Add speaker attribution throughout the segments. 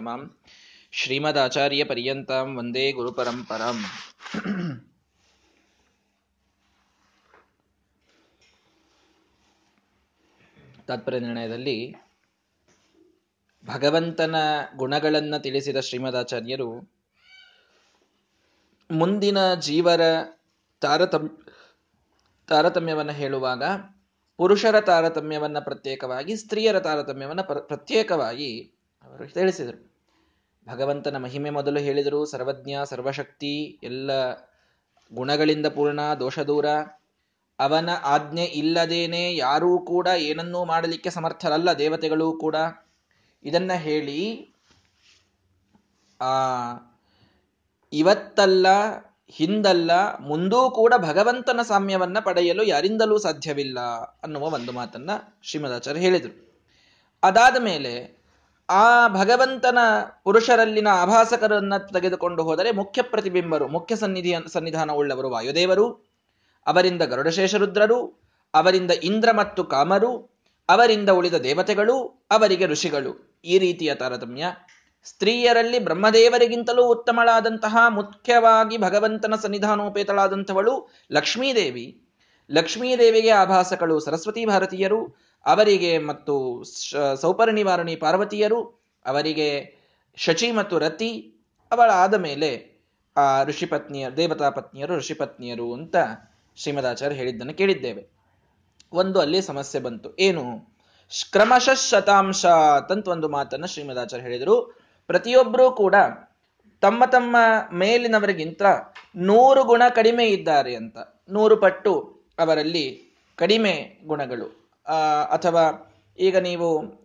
Speaker 1: ಮಾಂ ಶ್ರೀಮದಾಚಾರ್ಯ ಪರ್ಯಂತಾಂ ವಂದೇ ಗುರುಪರಂಪರಂ. ತಾತ್ಪರ್ಯ ನಿರ್ಣಯದಲ್ಲಿ ಭಗವಂತನ ಗುಣಗಳನ್ನು ತಿಳಿಸಿದ ಶ್ರೀಮದಾಚಾರ್ಯರು ಮುಂದಿನ ಜೀವರ ತಾರತಮ್ಯ ತಾರತಮ್ಯವನ್ನು ಹೇಳುವಾಗ ಪುರುಷರ ತಾರತಮ್ಯವನ್ನ ಪ್ರತ್ಯೇಕವಾಗಿ ಸ್ತ್ರೀಯರ ತಾರತಮ್ಯವನ್ನ ಪ್ರತ್ಯೇಕವಾಗಿ ಅವರು ತಿಳಿಸಿದರು. ಭಗವಂತನ ಮಹಿಮೆ ಮೊದಲು ಹೇಳಿದರು ಸರ್ವಜ್ಞ, ಸರ್ವಶಕ್ತಿ, ಎಲ್ಲ ಗುಣಗಳಿಂದ ಪೂರ್ಣ ದೋಷದೂರ ಅವನ ಆಜ್ಞೆ ಇಲ್ಲದೇನೆ ಯಾರೂ ಕೂಡ ಏನನ್ನೂ ಮಾಡಲಿಕ್ಕೆ ಸಮರ್ಥರಲ್ಲ, ದೇವತೆಗಳೂ ಕೂಡ. ಇದನ್ನ ಹೇಳಿ, ಆ, ಇವತ್ತಲ್ಲ, ಹಿಂದಲ್ಲ, ಮುಂದೂ ಕೂಡ ಭಗವಂತನ ಸಾಮ್ಯವನ್ನ ಪಡೆಯಲು ಯಾರಿಂದಲೂ ಸಾಧ್ಯವಿಲ್ಲ ಅನ್ನುವ ಒಂದು ಮಾತನ್ನ ಶ್ರೀಮದಾಚಾರ್ಯ ಹೇಳಿದರು. ಅದಾದ ಮೇಲೆ ಆ ಭಗವಂತನ ಪುರುಷರಲ್ಲಿನ ಆಭಾಸಕರನ್ನ ತೆಗೆದುಕೊಂಡು ಹೋದರೆ ಮುಖ್ಯ ಪ್ರತಿಬಿಂಬರು, ಮುಖ್ಯ ಸನ್ನಿಧಿ ಸನ್ನಿಧಾನ ಉಳ್ಳವರು ವಾಯುದೇವರು, ಅವರಿಂದ ಗರುಡಶೇಷರುದ್ರರು, ಅವರಿಂದ ಇಂದ್ರ ಮತ್ತು ಕಾಮರು, ಅವರಿಂದ ಉಳಿದ ದೇವತೆಗಳು, ಅವರಿಗೆ ಋಷಿಗಳು. ಈ ರೀತಿಯ ತಾರತಮ್ಯ. ಸ್ತ್ರೀಯರಲ್ಲಿ ಬ್ರಹ್ಮದೇವರಿಗಿಂತಲೂ ಉತ್ತಮಳಾದಂತಹ ಮುಖ್ಯವಾಗಿ ಭಗವಂತನ ಸನ್ನಿಧಾನೋಪೇತಳಾದಂಥವಳು ಲಕ್ಷ್ಮೀದೇವಿ. ಲಕ್ಷ್ಮೀದೇವಿಗೆ ಆಭಾಸಗಳು ಸರಸ್ವತಿ ಭಾರತೀಯರು ಅವರಿಗೆ ಮತ್ತು ಸೌಪರ್ಣಿವಾರಣಿ ಪಾರ್ವತಿಯರು, ಅವರಿಗೆ ಶಚಿ ಮತ್ತು ರತಿ ಅವಳಾದ ಮೇಲೆ, ಆ ಋಷಿಪತ್ನಿಯ ದೇವತಾ ಪತ್ನಿಯರು ಋಷಿಪತ್ನಿಯರು ಅಂತ ಶ್ರೀಮದಾಚಾರ್ಯ ಹೇಳಿದ್ದನ್ನು ಕೇಳಿದ್ದೇವೆ. ಒಂದು ಅಲ್ಲಿ ಸಮಸ್ಯೆ ಬಂತು. ಏನು? ಕ್ರಮಶಃ ಶತಾಂಶ ಅಂತ ಒಂದು ಮಾತನ್ನ ಶ್ರೀಮದಾಚಾರ್ಯ ಹೇಳಿದರು. ಪ್ರತಿಯೊಬ್ಬರೂ ಕೂಡ ತಮ್ಮ ತಮ್ಮ ಮೇಲಿನವರಿಗಿಂತ ನೂರು ಗುಣ ಕಡಿಮೆ ಇದ್ದಾರೆ ಅಂತ. ನೂರು ಪಟ್ಟು ಅವರಲ್ಲಿ ಕಡಿಮೆ ಗುಣಗಳು. ಅಥವಾ ಈಗ ನೀವು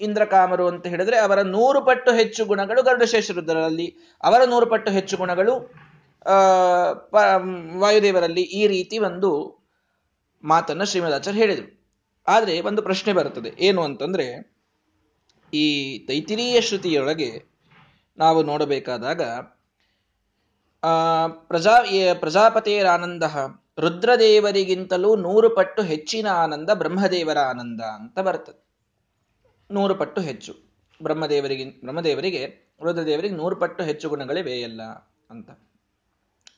Speaker 1: ಇಂದ್ರಕಾಮರು ಅಂತ ಹೇಳಿದ್ರೆ ಅವರ ನೂರು ಪಟ್ಟು ಹೆಚ್ಚು ಗುಣಗಳು ಗರುಡಶೇಷರುದ್ರರಲ್ಲಿ. ಅವರ ನೂರು ಪಟ್ಟು ಹೆಚ್ಚು ಗುಣಗಳು ವಾಯುದೇವರಲ್ಲಿ ಈ ರೀತಿ ಒಂದು ಮಾತನ್ನ ಶ್ರೀಮದಾಚಾರ್ಯ ಹೇಳಿದರು. ಆದರೆ ಒಂದು ಪ್ರಶ್ನೆ ಬರುತ್ತದೆ. ಏನು ಅಂತಂದ್ರೆ, ಈ ತೈತಿರೀಯ ಶ್ರುತಿಯೊಳಗೆ ನಾವು ನೋಡಬೇಕಾದಾಗ, ಆ, ಪ್ರಜಾ ಪ್ರಜಾಪತಿಯರ ಆನಂದ ರುದ್ರದೇವರಿಗಿಂತಲೂ ನೂರು ಪಟ್ಟು ಹೆಚ್ಚಿನ ಆನಂದ ಬ್ರಹ್ಮದೇವರ ಆನಂದ ಅಂತ ಬರ್ತದೆ. ನೂರು ಪಟ್ಟು ಹೆಚ್ಚು. ಬ್ರಹ್ಮದೇವರಿಗೆ ಬ್ರಹ್ಮದೇವರಿಗೆ, ರುದ್ರದೇವರಿಗೆ ನೂರು ಪಟ್ಟು ಹೆಚ್ಚು ಗುಣಗಳಿವೆ ಎಲ್ಲ ಅಂತ.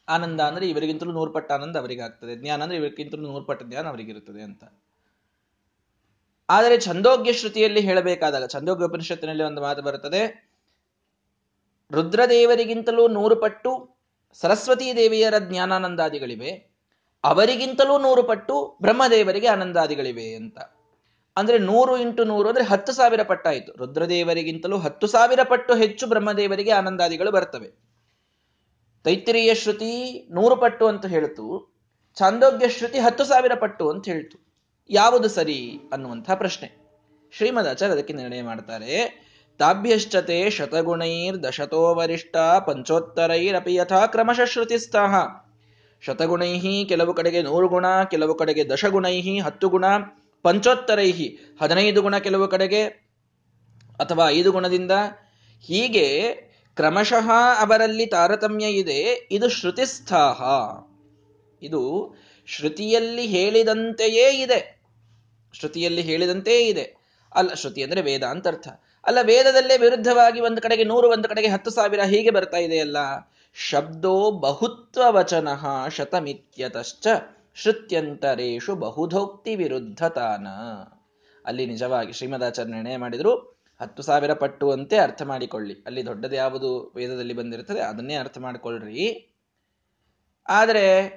Speaker 1: ಆನಂದ ಅಂದ್ರೆ ಇವರಿಗಿಂತಲೂ ನೂರು ಪಟ್ಟು ಆನಂದ ಅವರಿಗಾಗ್ತದೆ ಜ್ಞಾನ ಅಂದ್ರೆ ಇವರಿಗಿಂತಲೂ ನೂರು ಪಟ್ಟು ಜ್ಞಾನ ಅವರಿಗಿರುತ್ತದೆ ಅಂತ. ಆದರೆ ಛಂದೋಗ್ಯ ಶ್ರುತಿಯಲ್ಲಿ ಹೇಳಬೇಕಾದಾಗ, ಛಂದೋಗ್ಯ ಉಪನಿಷತ್ತಿನಲ್ಲಿ ಒಂದು ಮಾತು ಬರುತ್ತದೆ. ರುದ್ರದೇವರಿಗಿಂತಲೂ ನೂರು ಪಟ್ಟು ಸರಸ್ವತೀ ದೇವಿಯರ ಜ್ಞಾನಾನಂದಾದಿಗಳಿವೆ. ಅವರಿಗಿಂತಲೂ ನೂರು ಪಟ್ಟು ಬ್ರಹ್ಮದೇವರಿಗೆ ಆನಂದಾದಿಗಳಿವೆ ಅಂತ. ಅಂದ್ರೆ ನೂರು ಇಂಟು ನೂರು ಅಂದ್ರೆ ಹತ್ತು ಸಾವಿರ ಪಟ್ಟಾಯಿತು ರುದ್ರದೇವರಿಗಿಂತಲೂ ಹತ್ತು ಸಾವಿರ ಪಟ್ಟು ಹೆಚ್ಚು ಬ್ರಹ್ಮದೇವರಿಗೆ ಆನಂದಾದಿಗಳು ಬರ್ತವೆ. ತೈತ್ರಿಯ ಶ್ರುತಿ ನೂರು ಪಟ್ಟು ಅಂತ ಹೇಳ್ತು. ಛಾಂದೋಗ್ಯ ಶ್ರುತಿ ಹತ್ತು ಸಾವಿರ ಪಟ್ಟು ಅಂತ ಹೇಳ್ತು. ಯಾವುದು ಸರಿ ಅನ್ನುವಂತಹ ಪ್ರಶ್ನೆ. ಶ್ರೀಮದಾಚಾರ್ಯ ಅದಕ್ಕೆ ನಿರ್ಣಯ ಮಾಡ್ತಾರೆ. ತಾಭ್ಯಶ್ಚತೆ ಶತಗುಣೈರ್ ದಶತೋ ವರಿಷ್ಠ ಪಂಚೋತ್ತರೈರಪಿ ಯಥಾ ಕ್ರಮಶ ಶ್ರುತಿಸ್ಥಾಹ ಶತಗುಣೈಹಿ, ಕೆಲವು ಕಡೆಗೆ ನೂರು ಗುಣ, ಕೆಲವು ಕಡೆಗೆ ದಶಗುಣೈಹಿ, ಹತ್ತು ಗುಣ, ಪಂಚೋತ್ತರೈಹಿ, ಹದಿನೈದು ಗುಣ ಕೆಲವು ಕಡೆಗೆ ಅಥವಾ ಐದು ಗುಣದಿಂದ. ಹೀಗೆ ಕ್ರಮಶಃ ಅವರಲ್ಲಿ ತಾರತಮ್ಯ ಇದೆ. ಇದು ಶ್ರುತಿಸ್ಥಾಹ. ಇದು ಶ್ರುತಿಯಲ್ಲಿ ಹೇಳಿದಂತೆಯೇ ಇದೆ. ಶ್ರುತಿಯಲ್ಲಿ ಹೇಳಿದಂತೆಯೇ ಇದೆ. ಅಲ್ಲ, ಶ್ರುತಿ ಅಂದ್ರೆ ವೇದ ಅಂತ ಅರ್ಥ. ಅಲ್ಲ, ವೇದದಲ್ಲೇ ವಿರುದ್ಧವಾಗಿ ಒಂದು ಕಡೆಗೆ ನೂರು, ಒಂದು ಕಡೆಗೆ ಹತ್ತು ಸಾವಿರ ಹೀಗೆ ಬರ್ತಾ ಇದೆಯಲ್ಲ. ಶಬ್ದೋ ಬಹುತ್ವ ವಚನ ಶತಮಿತ್ಯತಶ್ಚ ಶ್ರುತ್ಯಂತರೇಶು ಬಹುಧೋಕ್ತಿ ವಿರುದ್ಧತಾನ ಅಲ್ಲಿ ನಿಜವಾಗಿ ಶ್ರೀಮದಾಚಾರ್ಯ ನಿರ್ಣಯ ಮಾಡಿದ್ರು, ಹತ್ತು ಸಾವಿರ ಪಟ್ಟು ಅಂತೆ ಅರ್ಥ ಮಾಡಿಕೊಳ್ಳಿ. ಅಲ್ಲಿ ದೊಡ್ಡದು ಯಾವುದು ವೇದದಲ್ಲಿ ಬಂದಿರ್ತದೆ ಅದನ್ನೇ ಅರ್ಥ ಮಾಡಿಕೊಳ್ಳ್ರಿ. ಆದರೆ,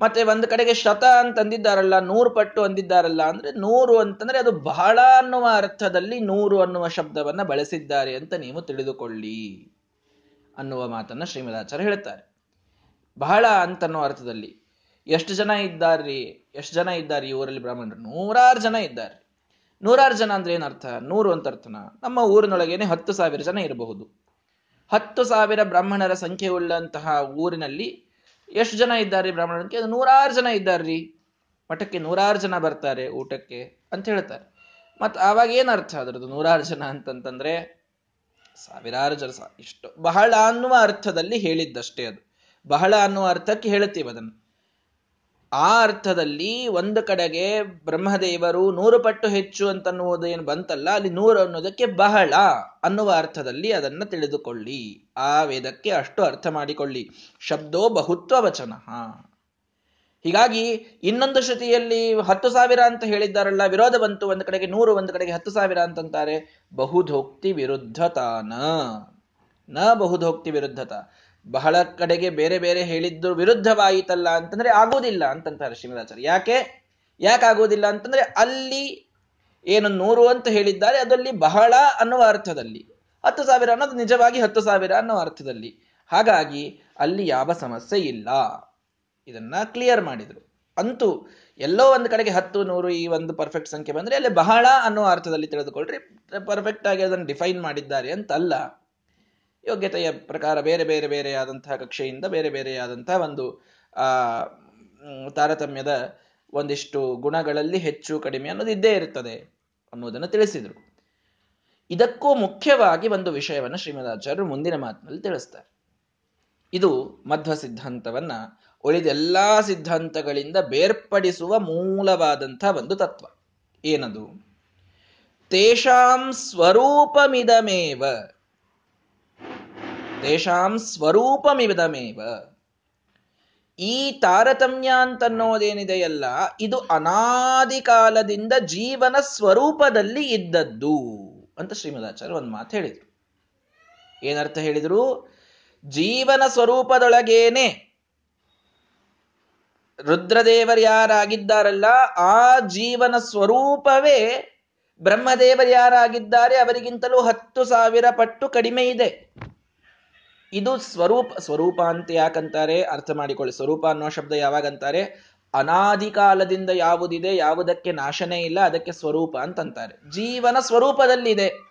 Speaker 1: ಮತ್ತೆ ಒಂದು ಕಡೆಗೆ ಶತ ಅಂತಂದಿದ್ದಾರಲ್ಲ, ನೂರು ಪಟ್ಟು ಅಂದಿದ್ದಾರಲ್ಲ ಅಂದ್ರೆ ನೂರು ಅಂತಂದ್ರೆ ಅದು ಬಹಳ ಅನ್ನುವ ಅರ್ಥದಲ್ಲಿ ನೂರು ಅನ್ನುವ ಶಬ್ದವನ್ನ ಬಳಸಿದ್ದಾರೆ ಅಂತ ನೀವು ತಿಳಿದುಕೊಳ್ಳಿ. ಅನ್ನುವ ಮಾತನ್ನ ಶ್ರೀಮದಾಚಾರ್ಯ ಹೇಳ್ತಾರೆ ಬಹಳ ಅಂತನ್ನೋ ಅರ್ಥದಲ್ಲಿ ಎಷ್ಟು ಜನ ಇದ್ದಾರ್ರಿ, ಎಷ್ಟು ಜನ ಇದ್ದಾರೆ ಈ ಊರಲ್ಲಿ ಬ್ರಾಹ್ಮಣರು? ನೂರಾರು ಜನ ಇದ್ದಾರೆ ನೂರಾರು ಜನ ಅಂದ್ರೆ ಏನರ್ಥ ನೂರು ಅಂತ ಅರ್ಥನ? ನಮ್ಮ ಊರಿನೊಳಗೇನೆ ಹತ್ತು ಸಾವಿರ ಜನ ಇರಬಹುದು. ಹತ್ತು ಸಾವಿರ ಬ್ರಾಹ್ಮಣರ ಸಂಖ್ಯೆ ಉಳ್ಳಂತಹ ಊರಿನಲ್ಲಿ ಎಷ್ಟು ಜನ ಇದ್ದಾರೆ ಬ್ರಾಹ್ಮಣರಿಗೆ? ಅದು ನೂರಾರು ಜನ ಇದ್ದಾರ್ರಿ. ಮಠಕ್ಕೆ ನೂರಾರು ಜನ ಬರ್ತಾರೆ ಊಟಕ್ಕೆ ಅಂತ ಹೇಳ್ತಾರೆ ಮತ್ ಆವಾಗ ಏನರ್ಥ ಅದ್ರದ್ದು ನೂರಾರು ಜನ ಅಂತಂತಂದ್ರೆ ಸಾವಿರಾರು ಜನ ಇಷ್ಟು ಬಹಳ ಅನ್ನುವ ಅರ್ಥದಲ್ಲಿ ಹೇಳಿದ್ದಷ್ಟೇ ಅದು. ಬಹಳ ಅನ್ನುವ ಅರ್ಥಕ್ಕೆ ಹೇಳುತ್ತೀವಿ ಅದನ್ನು. ಆ ಅರ್ಥದಲ್ಲಿ ಒಂದು ಕಡೆಗೆ ಬ್ರಹ್ಮದೇವರು ನೂರು ಪಟ್ಟು ಹೆಚ್ಚು ಅಂತನ್ನುವುದು ಏನು ಬಂತಲ್ಲ, ಅಲ್ಲಿ ನೂರು ಅನ್ನೋದಕ್ಕೆ ಬಹಳ ಅನ್ನುವ ಅರ್ಥದಲ್ಲಿ ಅದನ್ನು ತಿಳಿದುಕೊಳ್ಳಿ. ಆ ವೇದಕ್ಕೆ ಅಷ್ಟು ಅರ್ಥ ಮಾಡಿಕೊಳ್ಳಿ. ಶಬ್ದೋ ಬಹುತ್ವ ವಚನ. ಹೀಗಾಗಿ ಇನ್ನೊಂದು ಶ್ರುತಿಯಲ್ಲಿ ಹತ್ತು ಸಾವಿರ ಅಂತ ಹೇಳಿದ್ದಾರಲ್ಲ, ವಿರೋಧ ಬಂತು, ಒಂದು ಕಡೆಗೆ ನೂರು, ಒಂದು ಕಡೆಗೆ ಹತ್ತು ಸಾವಿರ ಅಂತಂತಾರೆ. ಬಹುಧೋಕ್ತಿ ವಿರುದ್ಧತಾನ. ನ ಬಹುಧೋಕ್ತಿ ವಿರುದ್ಧತ. ಬಹಳ ಕಡೆಗೆ ಬೇರೆ ಬೇರೆ ಹೇಳಿದ್ದು ವಿರುದ್ಧವಾಯಿತಲ್ಲ ಅಂತಂದ್ರೆ ಆಗೋದಿಲ್ಲ ಅಂತಂತಾರೆ ಶ್ರೀಮದಾಚಾರ್ಯ ಯಾಕೆ? ಯಾಕೆ ಆಗೋದಿಲ್ಲ ಅಂತಂದ್ರೆ ಅಲ್ಲಿ ಏನು ನೂರು ಅಂತ ಹೇಳಿದ್ದಾರೆ, ಅದರಲ್ಲಿ ಬಹಳ ಅನ್ನುವ ಅರ್ಥದಲ್ಲಿ. ಹತ್ತು ಸಾವಿರ ಅನ್ನೋದು ನಿಜವಾಗಿ ಹತ್ತು ಸಾವಿರ ಅನ್ನೋ ಅರ್ಥದಲ್ಲಿ. ಹಾಗಾಗಿ ಅಲ್ಲಿ ಯಾವ ಸಮಸ್ಯೆ ಇಲ್ಲ. ಇದನ್ನ ಕ್ಲಿಯರ್ ಮಾಡಿದ್ರು. ಅಂತೂ ಎಲ್ಲೋ ಒಂದು ಕಡೆಗೆ ಹತ್ತು, ನೂರು ಈ ಒಂದು ಪರ್ಫೆಕ್ಟ್ ಸಂಖ್ಯೆ ಬಂದ್ರೆ ಅಲ್ಲಿ ಬಹಳ ಅನ್ನೋ ಅರ್ಥದಲ್ಲಿ ತಿಳಿದುಕೊಳ್ರಿ. ಪರ್ಫೆಕ್ಟ್ ಆಗಿ ಅದನ್ನು ಡಿಫೈನ್ ಮಾಡಿದ್ದಾರೆ ಅಂತ ಅಲ್ಲ ಯೋಗ್ಯತೆಯ ಪ್ರಕಾರ ಬೇರೆ ಬೇರೆ ಬೇರೆಯಾದಂತಹ ಕಕ್ಷೆಯಿಂದ ಬೇರೆ ಬೇರೆಯಾದಂತಹ ಒಂದು, ಆ ತಾರತಮ್ಯದ ಒಂದಿಷ್ಟು ಗುಣಗಳಲ್ಲಿ ಹೆಚ್ಚು, ಕಡಿಮೆ ಅನ್ನೋದು ಇದ್ದೇ ಇರುತ್ತದೆ ಅನ್ನೋದನ್ನು ತಿಳಿಸಿದರು. ಇದಕ್ಕೂ ಮುಖ್ಯವಾಗಿ ಒಂದು ವಿಷಯವನ್ನು ಶ್ರೀಮದಾಚಾರ್ಯರು ಮುಂದಿನ ಮಾತಿನಲ್ಲಿ ತಿಳಿಸ್ತಾರೆ. ಇದು ಮಧ್ವ ಸಿದ್ಧಾಂತವನ್ನ ಉಳಿದೆಲ್ಲಾ ಸಿದ್ಧಾಂತಗಳಿಂದ ಬೇರ್ಪಡಿಸುವ ಮೂಲವಾದಂಥ ಒಂದು ತತ್ವ. ಏನದು? ತೇಷಾಂ ಸ್ವರೂಪಮಿದಮೇವ. ತೇಷಾಂ ಸ್ವರೂಪಮಿದಮೇವ. ಈ ತಾರತಮ್ಯ ಅಂತನ್ನೋದೇನಿದೆಯಲ್ಲ, ಇದು ಅನಾದಿ ಕಾಲದಿಂದ ಜೀವನ ಸ್ವರೂಪದಲ್ಲಿ ಇದ್ದದ್ದು ಅಂತ ಶ್ರೀಮದಾಚಾರ್ಯ ಒಂದು ಮಾತು ಹೇಳಿದರು. ಏನರ್ಥ ಹೇಳಿದರು? ಜೀವನ ಸ್ವರೂಪದೊಳಗೇನೆ ರುದ್ರದೇವರು ಯಾರಾಗಿದ್ದಾರಲ್ಲ ಆ ಜೀವನ ಸ್ವರೂಪವೇ ಬ್ರಹ್ಮದೇವರು ಯಾರಾಗಿದ್ದಾರೆ ಅವರಿಗಿಂತಲೂ ಹತ್ತು ಸಾವಿರ ಪಟ್ಟು ಕಡಿಮೆ ಇದೆ. ಇದು ಸ್ವರೂಪ ಸ್ವರೂಪ ಅಂತ ಯಾಕಂತಾರೆ? ಅರ್ಥ ಮಾಡಿಕೊಳ್ಳಿ. ಸ್ವರೂಪ ಅನ್ನೋ ಶಬ್ದ ಯಾವಾಗಂತಾರೆ? ಅನಾದಿ ಕಾಲದಿಂದ ಯಾವುದಿದೆ, ಯಾವುದಕ್ಕೆ ನಾಶನೇ ಇಲ್ಲ, ಅದಕ್ಕೆ ಸ್ವರೂಪ ಅಂತಂತಾರೆ. ಜೀವನ ಸ್ವರೂಪದಲ್ಲಿದೆ.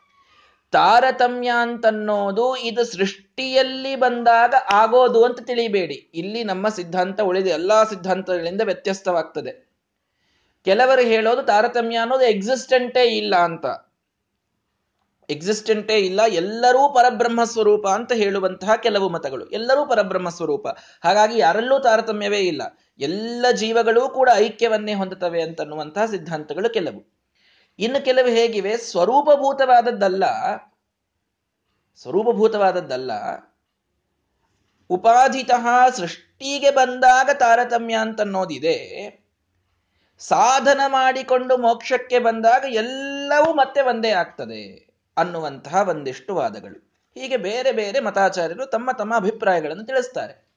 Speaker 1: ತಾರತಮ್ಯ ಅಂತನ್ನೋದು ಇದು ಸೃಷ್ಟಿಯಲ್ಲಿ ಬಂದಾಗ ಆಗೋದು ಅಂತ ತಿಳಿಬೇಡಿ. ಇಲ್ಲಿ ನಮ್ಮ ಸಿದ್ಧಾಂತ ಉಳಿದ ಎಲ್ಲಾ ಸಿದ್ಧಾಂತಗಳಿಂದ ವ್ಯತ್ಯಸ್ತವಾಗ್ತದೆ. ಕೆಲವರು ಹೇಳೋದು ತಾರತಮ್ಯ ಅನ್ನೋದು ಎಕ್ಸಿಸ್ಟೆಂಟೇ ಇಲ್ಲ ಅಂತ. ಎಕ್ಸಿಸ್ಟೆಂಟೇ ಇಲ್ಲ, ಎಲ್ಲರೂ ಪರಬ್ರಹ್ಮ ಸ್ವರೂಪ ಅಂತ ಹೇಳುವಂತಹ ಕೆಲವು ಮತಗಳು. ಎಲ್ಲರೂ ಪರಬ್ರಹ್ಮ ಸ್ವರೂಪ. ಹಾಗಾಗಿ ಯಾರಲ್ಲೂ ತಾರತಮ್ಯವೇ ಇಲ್ಲ. ಎಲ್ಲ ಜೀವಗಳೂ ಕೂಡ ಐಕ್ಯವನ್ನೇ ಹೊಂದುತ್ತವೆ ಅಂತನ್ನುವಂತಹ ಸಿದ್ಧಾಂತಗಳು ಕೆಲವು. ಇನ್ನು ಕೆಲವು ಹೇಗಿವೆ? ಸ್ವರೂಪಭೂತವಾದದ್ದಲ್ಲ. ಸ್ವರೂಪಭೂತವಾದದ್ದಲ್ಲ. ಉಪಾಧಿತಃ ಸೃಷ್ಟಿಗೆ ಬಂದಾಗ ತಾರತಮ್ಯ ಅಂತನ್ನೋದಿದೆ. ಸಾಧನ ಮಾಡಿಕೊಂಡು ಮೋಕ್ಷಕ್ಕೆ ಬಂದಾಗ ಎಲ್ಲವೂ ಮತ್ತೆ ಒಂದೇ ಆಗ್ತದೆ ಅನ್ನುವಂತಹ ಒಂದಿಷ್ಟು ವಾದಗಳು. ಹೀಗೆ ಬೇರೆ ಬೇರೆ ಮತಾಚಾರ್ಯರು ತಮ್ಮ ತಮ್ಮ ಅಭಿಪ್ರಾಯಗಳನ್ನು ತಿಳಿಸ್ತಾರೆ.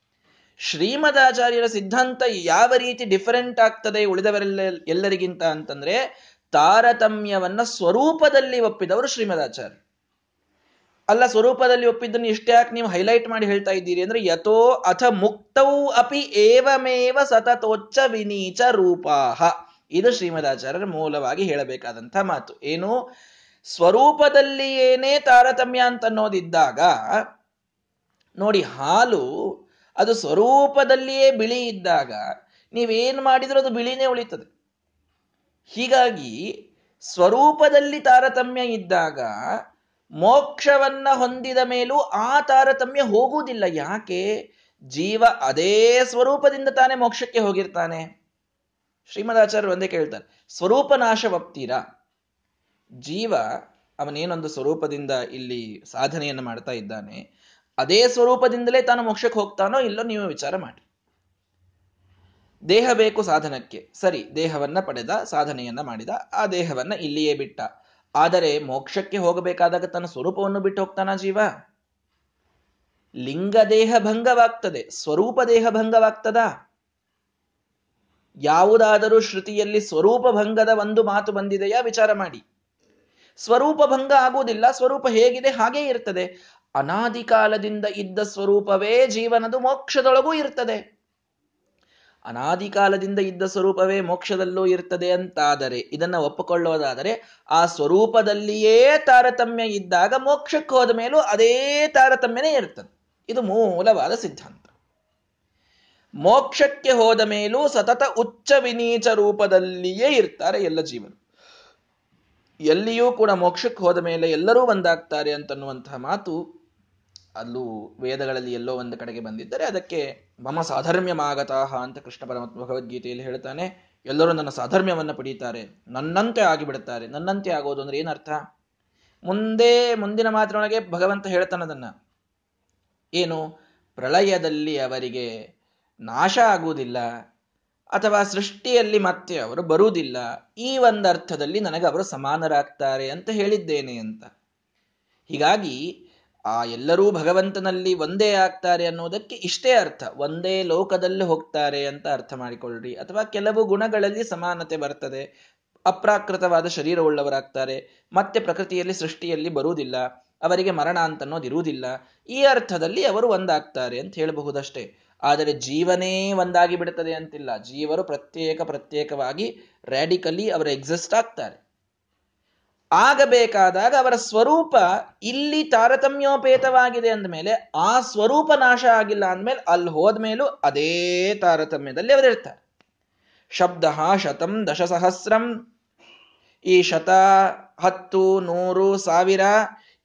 Speaker 1: ಶ್ರೀಮದಾಚಾರ್ಯರ ಸಿದ್ಧಾಂತ ಯಾವ ರೀತಿ ಡಿಫರೆಂಟ್ ಆಗ್ತದೆ ಉಳಿದವರೆಲ್ಲ ಎಲ್ಲರಿಗಿಂತ ಅಂತಂದ್ರೆ ತಾರತಮ್ಯವನ್ನ ಸ್ವರೂಪದಲ್ಲಿ ಒಪ್ಪಿದವರು ಶ್ರೀಮದಾಚಾರ್ಯ. ಅಲ್ಲ, ಸ್ವರೂಪದಲ್ಲಿ ಒಪ್ಪಿದ್ದನ್ನು ಇಷ್ಟೇ ಯಾಕೆ ನೀವು ಹೈಲೈಟ್ ಮಾಡಿ ಹೇಳ್ತಾ ಇದ್ದೀರಿ ಅಂದ್ರೆ, ಯಥೋ ಅಥ ಮುಕ್ತೌ ಅಪಿ ಏವಮೇವ ಸತತೋಚ್ಚ ವಿನೀಚ ರೂಪಾಹ. ಇದು ಶ್ರೀಮದಾಚಾರ್ಯರ ಮೂಲವಾಗಿ ಹೇಳಬೇಕಾದಂಥ ಮಾತು. ಏನು? ಸ್ವರೂಪದಲ್ಲಿ ಏನೇ ತಾರತಮ್ಯ ಅಂತ ಅನ್ನೋದಿದ್ದಾಗ ನೋಡಿ, ಹಾಲು ಅದು ಸ್ವರೂಪದಲ್ಲಿಯೇ ಬಿಳಿ ಇದ್ದಾಗ, ನೀವೇನು ಮಾಡಿದ್ರೂ ಅದು ಬಿಳಿನೇ ಉಳಿತದೆ ಹೀಗಾಗಿ ಸ್ವರೂಪದಲ್ಲಿ ತಾರತಮ್ಯ ಇದ್ದಾಗ ಮೋಕ್ಷವನ್ನ ಹೊಂದಿದ ಮೇಲೂ ಆ ತಾರತಮ್ಯ ಹೋಗುವುದಿಲ್ಲ. ಯಾಕೆ? ಜೀವ ಅದೇ ಸ್ವರೂಪದಿಂದ ತಾನೇ ಮೋಕ್ಷಕ್ಕೆ ಹೋಗಿರ್ತಾನೆ. ಶ್ರೀಮದಾಚಾರ್ಯರು ಒಂದೇ ಕೇಳ್ತಾರೆ ಸ್ವರೂಪ ನಾಶವಪ್ತೀರಾ ಜೀವ ಅವನೇನೊಂದು ಸ್ವರೂಪದಿಂದ ಇಲ್ಲಿ ಸಾಧನೆಯನ್ನು ಮಾಡ್ತಾ ಇದ್ದಾನೆ, ಅದೇ ಸ್ವರೂಪದಿಂದಲೇ ತಾನು ಮೋಕ್ಷಕ್ಕೆ ಹೋಗ್ತಾನೋ ಇಲ್ಲೋ ನೀವು ವಿಚಾರ ಮಾಡಿ ದೇಹ ಬೇಕು ಸಾಧನಕ್ಕೆ. ಸರಿ, ದೇಹವನ್ನ ಪಡೆದ, ಸಾಧನೆಯನ್ನ ಮಾಡಿದ, ಆ ದೇಹವನ್ನ ಇಲ್ಲಿಯೇ ಬಿಟ್ಟ. ಆದರೆ ಮೋಕ್ಷಕ್ಕೆ ಹೋಗಬೇಕಾದಾಗ ತನ್ನ ಸ್ವರೂಪವನ್ನು ಬಿಟ್ಟು ಹೋಗ್ತಾನ ಜೀವ? ಲಿಂಗ ದೇಹ ಭಂಗವಾಗ್ತದೆ. ಸ್ವರೂಪ ದೇಹ ಭಂಗವಾಗ್ತದ? ಯಾವುದಾದರೂ ಶ್ರುತಿಯಲ್ಲಿ ಸ್ವರೂಪ ಭಂಗದ ಒಂದು ಮಾತು ಬಂದಿದೆಯಾ? ವಿಚಾರ ಮಾಡಿ. ಸ್ವರೂಪ ಭಂಗ ಆಗುವುದಿಲ್ಲ, ಸ್ವರೂಪ ಹೇಗಿದೆ ಹಾಗೇ ಇರ್ತದೆ. ಅನಾದಿ ಕಾಲದಿಂದ ಇದ್ದ ಸ್ವರೂಪವೇ ಜೀವನದು ಮೋಕ್ಷದೊಳಗೂ ಇರ್ತದೆ. ಅನಾದಿ ಕಾಲದಿಂದ ಇದ್ದ ಸ್ವರೂಪವೇ ಮೋಕ್ಷದಲ್ಲೂ ಇರ್ತದೆ ಅಂತಾದರೆ, ಇದನ್ನ ಒಪ್ಪಿಕೊಳ್ಳೋದಾದರೆ ಆ ಸ್ವರೂಪದಲ್ಲಿಯೇ ತಾರತಮ್ಯ ಇದ್ದಾಗ ಮೋಕ್ಷಕ್ಕೆ ಹೋದ ಮೇಲೂ ಅದೇ ತಾರತಮ್ಯನೇ ಇರ್ತದೆ. ಇದು ಮೂಲವಾದ ಸಿದ್ಧಾಂತ. ಮೋಕ್ಷಕ್ಕೆ ಹೋದ ಮೇಲೂ ಸತತ ಉಚ್ಚ ವಿನೀಚ ರೂಪದಲ್ಲಿಯೇ ಇರ್ತಾರೆ ಎಲ್ಲ ಜೀವನ ಎಲ್ಲಿಯೂ ಕೂಡ ಮೋಕ್ಷಕ್ಕೆ ಹೋದ ಮೇಲೆ ಎಲ್ಲರೂ ಒಂದಾಗ್ತಾರೆ ಅಂತನ್ನುವಂತಹ ಮಾತು ಅಲ್ಲೂ ವೇದಗಳಲ್ಲಿ ಎಲ್ಲೋ ಒಂದು ಕಡೆಗೆ ಬಂದಿದ್ದರೆ ಅದಕ್ಕೆ ಮಮ ಸಾಧರ್ಮ್ಯಮಾಗತಾಹ ಅಂತ ಕೃಷ್ಣ ಪರಮಾತ್ಮ ಭಗವದ್ಗೀತೆಯಲ್ಲಿ ಹೇಳ್ತಾನೆ. ಎಲ್ಲರೂ ನನ್ನ ಸಾಧರ್ಮ್ಯವನ್ನು ಪಡೀತಾರೆ. ನನ್ನಂತೆ ಆಗಿಬಿಡುತ್ತಾರೆ. ನನ್ನಂತೆ ಆಗೋದು ಅಂದ್ರೆ ಏನರ್ಥ? ಮುಂದೆ, ಮುಂದಿನ ಮಾತಿನೊಳಗೆ ಭಗವಂತ ಹೇಳ್ತಾನದನ್ನ. ಏನು? ಪ್ರಳಯದಲ್ಲಿ ಅವರಿಗೆ ನಾಶ ಆಗುವುದಿಲ್ಲ ಅಥವಾ ಸೃಷ್ಟಿಯಲ್ಲಿ ಮತ್ತೆ ಅವರು ಬರುವುದಿಲ್ಲ. ಈ ಒಂದು ಅರ್ಥದಲ್ಲಿ ನನಗೆ ಅವರು ಸಮಾನರಾಗ್ತಾರೆ ಅಂತ ಹೇಳಿದ್ದೇನೆ ಅಂತ. ಹೀಗಾಗಿ ಆ ಎಲ್ಲರೂ ಭಗವಂತನಲ್ಲಿ ಒಂದೇ ಆಗ್ತಾರೆ ಅನ್ನೋದಕ್ಕೆ ಇಷ್ಟೇ ಅರ್ಥ. ಒಂದೇ ಲೋಕದಲ್ಲಿ ಹೋಗ್ತಾರೆ ಅಂತ ಅರ್ಥ ಮಾಡಿಕೊಳ್ಳ್ರಿ. ಅಥವಾ ಕೆಲವು ಗುಣಗಳಲ್ಲಿ ಸಮಾನತೆ ಬರ್ತದೆ. ಅಪ್ರಾಕೃತವಾದ ಶರೀರವುಳ್ಳವರಾಗ್ತಾರೆ. ಮತ್ತೆ ಪ್ರಕೃತಿಯಲ್ಲಿ ಸೃಷ್ಟಿಯಲ್ಲಿ ಬರುವುದಿಲ್ಲ. ಅವರಿಗೆ ಮರಣ ಅಂತ ಅನ್ನೋದಿರುವುದಿಲ್ಲ ಈ ಅರ್ಥದಲ್ಲಿ ಅವರು ಒಂದಾಗ್ತಾರೆ ಅಂತ ಹೇಳಬಹುದಷ್ಟೇ. ಆದರೆ ಜೀವನೇ ಒಂದಾಗಿ ಬಿಡುತ್ತದೆ ಅಂತಿಲ್ಲ. ಜೀವರು ಪ್ರತ್ಯೇಕ ಪ್ರತ್ಯೇಕವಾಗಿ ರ್ಯಾಡಿಕಲಿ ಅವರು ಎಕ್ಸಿಸ್ಟ್ ಆಗ್ತಾರೆ. ಆಗಬೇಕಾದಾಗ ಅವರ ಸ್ವರೂಪ ಇಲ್ಲಿ ತಾರತಮ್ಯೋಪೇತವಾಗಿದೆ ಅಂದಮೇಲೆ ಆ ಸ್ವರೂಪ ನಾಶ ಆಗಿಲ್ಲ ಅಂದಮೇಲೆ ಅಲ್ಲಿ ಹೋದ್ಮೇಲೂ ಅದೇ ತಾರತಮ್ಯದಲ್ಲಿ ಅವರಿರ್ತಾರೆ. ಶಬ್ದ ಶತಂ ದಶಸಹಸ್ರಂ. ಈ ಶತ, ಹತ್ತು, ನೂರು, ಸಾವಿರ,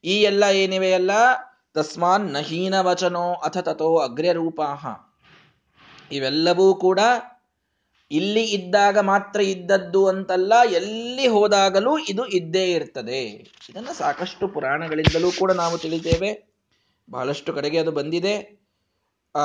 Speaker 1: ಈ ಎಲ್ಲ ಏನಿವೆಯಲ್ಲ ತಸ್ಮಾನ್ ನಹೀನ ವಚನೋ ಅಥ ತಥೋ ಅಗ್ರ್ಯ ರೂಪಾಹ ಇವೆಲ್ಲವೂ ಕೂಡ ಇಲ್ಲಿ ಇದ್ದಾಗ ಮಾತ್ರ ಇದ್ದದ್ದು ಅಂತಲ್ಲ, ಎಲ್ಲಿ ಹೋದಾಗಲೂ ಇದು ಇದ್ದೇ ಇರ್ತದೆ. ಇದನ್ನು ಸಾಕಷ್ಟು ಪುರಾಣಗಳಿಂದಲೂ ಕೂಡ ನಾವು ತಿಳಿತೇವೆ. ಬಹಳಷ್ಟು ಕಡೆಗೆ ಅದು ಬಂದಿದೆ. ಆ,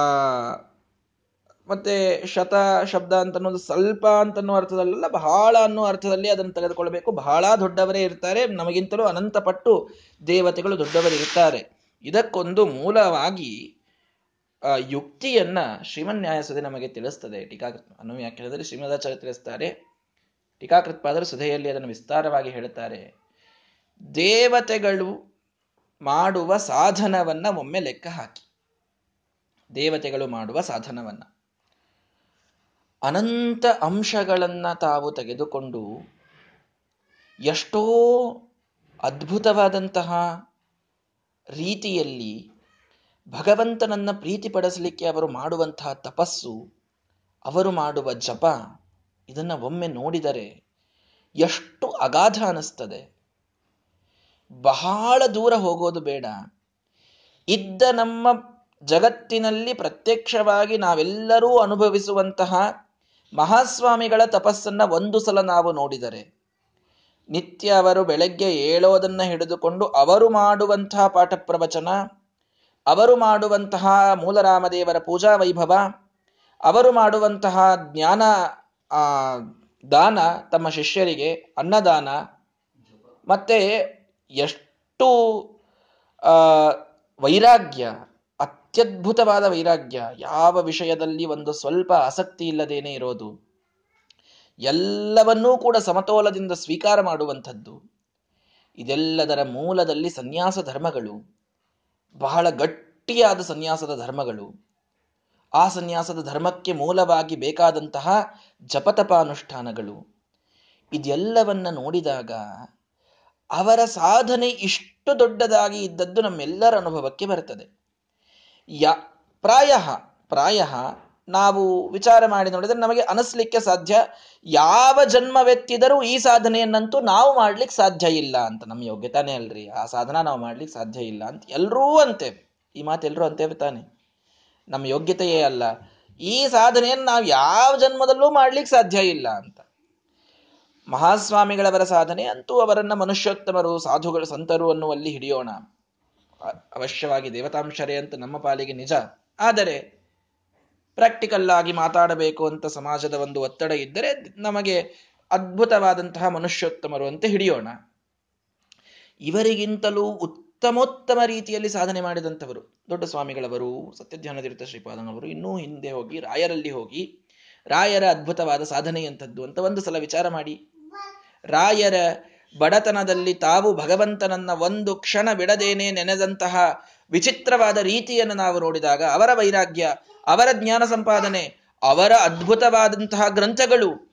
Speaker 1: ಮತ್ತೆ ಶತ ಶಬ್ದ ಅಂತ ಅನ್ನೋದು ಸ್ವಲ್ಪ ಅಂತ ಅನ್ನೋ ಅರ್ಥದಲ್ಲ, ಬಹಳ ಅನ್ನೋ ಅರ್ಥದಲ್ಲಿ ಅದನ್ನು ತೆಗೆದುಕೊಳ್ಬೇಕು. ಬಹಳ ದೊಡ್ಡವರೇ ಇರ್ತಾರೆ, ನಮಗಿಂತಲೂ ಅನಂತ ಪಟ್ಟು ದೇವತೆಗಳು ದೊಡ್ಡವರಿರ್ತಾರೆ ಇದಕ್ಕೊಂದು ಮೂಲವಾಗಿ ಯುಕ್ತಿಯನ್ನ ಶ್ರೀಮನ್ ನ್ಯಾಯಸದೆ ನಮಗೆ ತಿಳಿಸ್ತದೆ. ಟೀಕಾಕೃತ್ ಅನುವ್ಯಾಖ್ಯಾನದಲ್ಲಿ ಶ್ರೀಮದಾಚಾರ್ಯ ತಿಳಿಸ್ತಾರೆ. ಟೀಕಾಕೃತ್ಪಾದರು ಸುಧೆಯಲ್ಲಿ ಅದನ್ನು ವಿಸ್ತಾರವಾಗಿ ಹೇಳುತ್ತಾರೆ ದೇವತೆಗಳು ಮಾಡುವ ಸಾಧನವನ್ನ ಒಮ್ಮೆ ಲೆಕ್ಕ ಹಾಕಿ. ದೇವತೆಗಳು ಮಾಡುವ ಸಾಧನವನ್ನ. ಅನಂತ ಅಂಶಗಳನ್ನ ತಾವು ತೆಗೆದುಕೊಂಡು ಎಷ್ಟೋ ಅದ್ಭುತವಾದಂತಹ ರೀತಿಯಲ್ಲಿ ಭಗವಂತನನ್ನ ಪ್ರೀತಿಪಡಿಸಲಿಕ್ಕೆ ಅವರು ಮಾಡುವಂತಹ ತಪಸ್ಸು, ಅವರು ಮಾಡುವ ಜಪ, ಇದನ್ನ ಒಮ್ಮೆ ನೋಡಿದರೆ ಎಷ್ಟು ಅಗಾಧ ಅನಿಸ್ತದೆ ಬಹಳ ದೂರ ಹೋಗೋದು ಬೇಡ. ಇದ್ದ ನಮ್ಮ ಜಗತ್ತಿನಲ್ಲಿ ಪ್ರತ್ಯಕ್ಷವಾಗಿ ನಾವೆಲ್ಲರೂ ಅನುಭವಿಸುವಂತಹ ಮಹಾಸ್ವಾಮಿಗಳ ತಪಸ್ಸನ್ನ ಒಂದು ಸಲ ನಾವು ನೋಡಿದರೆ, ನಿತ್ಯ ಅವರು ಬೆಳಗ್ಗೆ ಏಳೋದನ್ನ ಹಿಡಿದುಕೊಂಡು ಅವರು ಮಾಡುವಂತಹ ಪಾಠ ಪ್ರವಚನ ಅವರು ಮಾಡುವಂತಹ ಮೂಲರಾಮದೇವರ ಪೂಜಾ ವೈಭವ, ಅವರು ಮಾಡುವಂತಹ ಜ್ಞಾನ ದಾನ ತಮ್ಮ ಶಿಷ್ಯರಿಗೆ, ಅನ್ನದಾನ, ಮತ್ತೆ ಎಷ್ಟು ವೈರಾಗ್ಯ, ಅತ್ಯದ್ಭುತವಾದ ವೈರಾಗ್ಯ, ಯಾವ ವಿಷಯದಲ್ಲಿ ಒಂದು ಸ್ವಲ್ಪ ಆಸಕ್ತಿ ಇಲ್ಲದೇನೆ ಇರೋದು, ಎಲ್ಲವನ್ನೂ ಕೂಡ ಸಮತೋಲದಿಂದ ಸ್ವೀಕಾರ ಮಾಡುವಂಥದ್ದು, ಇದೆಲ್ಲದರ ಮೂಲದಲ್ಲಿ ಸನ್ಯಾಸ ಧರ್ಮಗಳು. ಬಹಳ ಗಟ್ಟಿಯಾದ ಸನ್ಯಾಸದ ಧರ್ಮಗಳು. ಆ ಸನ್ಯಾಸದ ಧರ್ಮಕ್ಕೆ ಮೂಲವಾಗಿ ಬೇಕಾದಂತಹ ಜಪತಪಾನುಷ್ಠಾನಗಳು. ಇದೆಲ್ಲವನ್ನ ನೋಡಿದಾಗ ಅವರ ಸಾಧನೆ ಇಷ್ಟು ದೊಡ್ಡದಾಗಿ ಇದ್ದದ್ದು ನಮ್ಮೆಲ್ಲರ ಅನುಭವಕ್ಕೆ ಬರ್ತದೆ. ಯ, ಪ್ರಾಯ ಪ್ರಾಯ ನಾವು ವಿಚಾರ ಮಾಡಿ ನೋಡಿದ್ರೆ ನಮಗೆ ಅನಿಸ್ಲಿಕ್ಕೆ ಸಾಧ್ಯ. ಯಾವ ಜನ್ಮವೆತ್ತಿದರೂ ಈ ಸಾಧನೆಯನ್ನಂತೂ ನಾವು ಮಾಡ್ಲಿಕ್ಕೆ ಸಾಧ್ಯ ಇಲ್ಲ ಅಂತ ನಮ್ಮ ಯೋಗ್ಯತಾನೇ ಅಲ್ರಿ. ಆ ಸಾಧನ ನಾವು ಮಾಡ್ಲಿಕ್ಕೆ ಸಾಧ್ಯ ಇಲ್ಲ ಅಂತ ಎಲ್ರೂ ಅಂತೇವೆ ಈ ಮಾತು ಎಲ್ಲರೂ ಅಂತೇವೆ ತಾನೆ. ನಮ್ಮ ಯೋಗ್ಯತೆಯೇ ಅಲ್ಲ. ಈ ಸಾಧನೆಯನ್ನು ನಾವು ಯಾವ ಜನ್ಮದಲ್ಲೂ ಮಾಡ್ಲಿಕ್ಕೆ ಸಾಧ್ಯ ಇಲ್ಲ ಅಂತ. ಮಹಾಸ್ವಾಮಿಗಳವರ ಸಾಧನೆ ಅಂತೂ ಅವರನ್ನ ಮನುಷ್ಯೋತ್ತಮರು, ಸಾಧುಗಳು, ಸಂತರು ಅನ್ನುವಲ್ಲಿ ಹಿಡಿಯೋಣ. ಅವಶ್ಯವಾಗಿ ದೇವತಾಂಶರೇ ಅಂತ ನಮ್ಮ ಪಾಲಿಗೆ ನಿಜ. ಆದರೆ ಪ್ರಾಕ್ಟಿಕಲ್ ಆಗಿ ಮಾತಾಡಬೇಕು ಅಂತ ಸಮಾಜದ ಒಂದು ಒತ್ತಡ ಇದ್ದರೆ ನಮಗೆ ಅದ್ಭುತವಾದಂತಹ ಮನುಷ್ಯೋತ್ತಮರು ಅಂತ ಹಿಡಿಯೋಣ. ಇವರಿಗಿಂತಲೂ ಉತ್ತಮೋತ್ತಮ ರೀತಿಯಲ್ಲಿ ಸಾಧನೆ ಮಾಡಿದಂಥವರು, ದೊಡ್ಡ ಸ್ವಾಮಿಗಳವರು ಸತ್ಯಧ್ಯಾನತೀರ್ಥ ಶ್ರೀಪಾದನವರು ಇನ್ನೂ ಹಿಂದೆ ಹೋಗಿ, ರಾಯರಲ್ಲಿ ಹೋಗಿ, ರಾಯರ ಅದ್ಭುತವಾದ ಸಾಧನೆಯಂಥದ್ದು ಅಂತ ಒಂದು ಸಲ ವಿಚಾರ ಮಾಡಿ. ರಾಯರ ಬಡತನದಲ್ಲಿ ತಾವು ಭಗವಂತನನ್ನ ಒಂದು ಕ್ಷಣ ಬಿಡದೇನೆ ನೆನೆದಂತಹ ವಿಚಿತ್ರವಾದ ರೀತಿಯನ್ನು ನಾವು ನೋಡಿದಾಗ ಅವರ ವೈರಾಗ್ಯ, ಅವರ ಜ್ಞಾನ ಸಂಪಾದನೆ, ಅವರ ಅದ್ಭುತವಾದಂತಹ ಗ್ರಂಥಗಳು.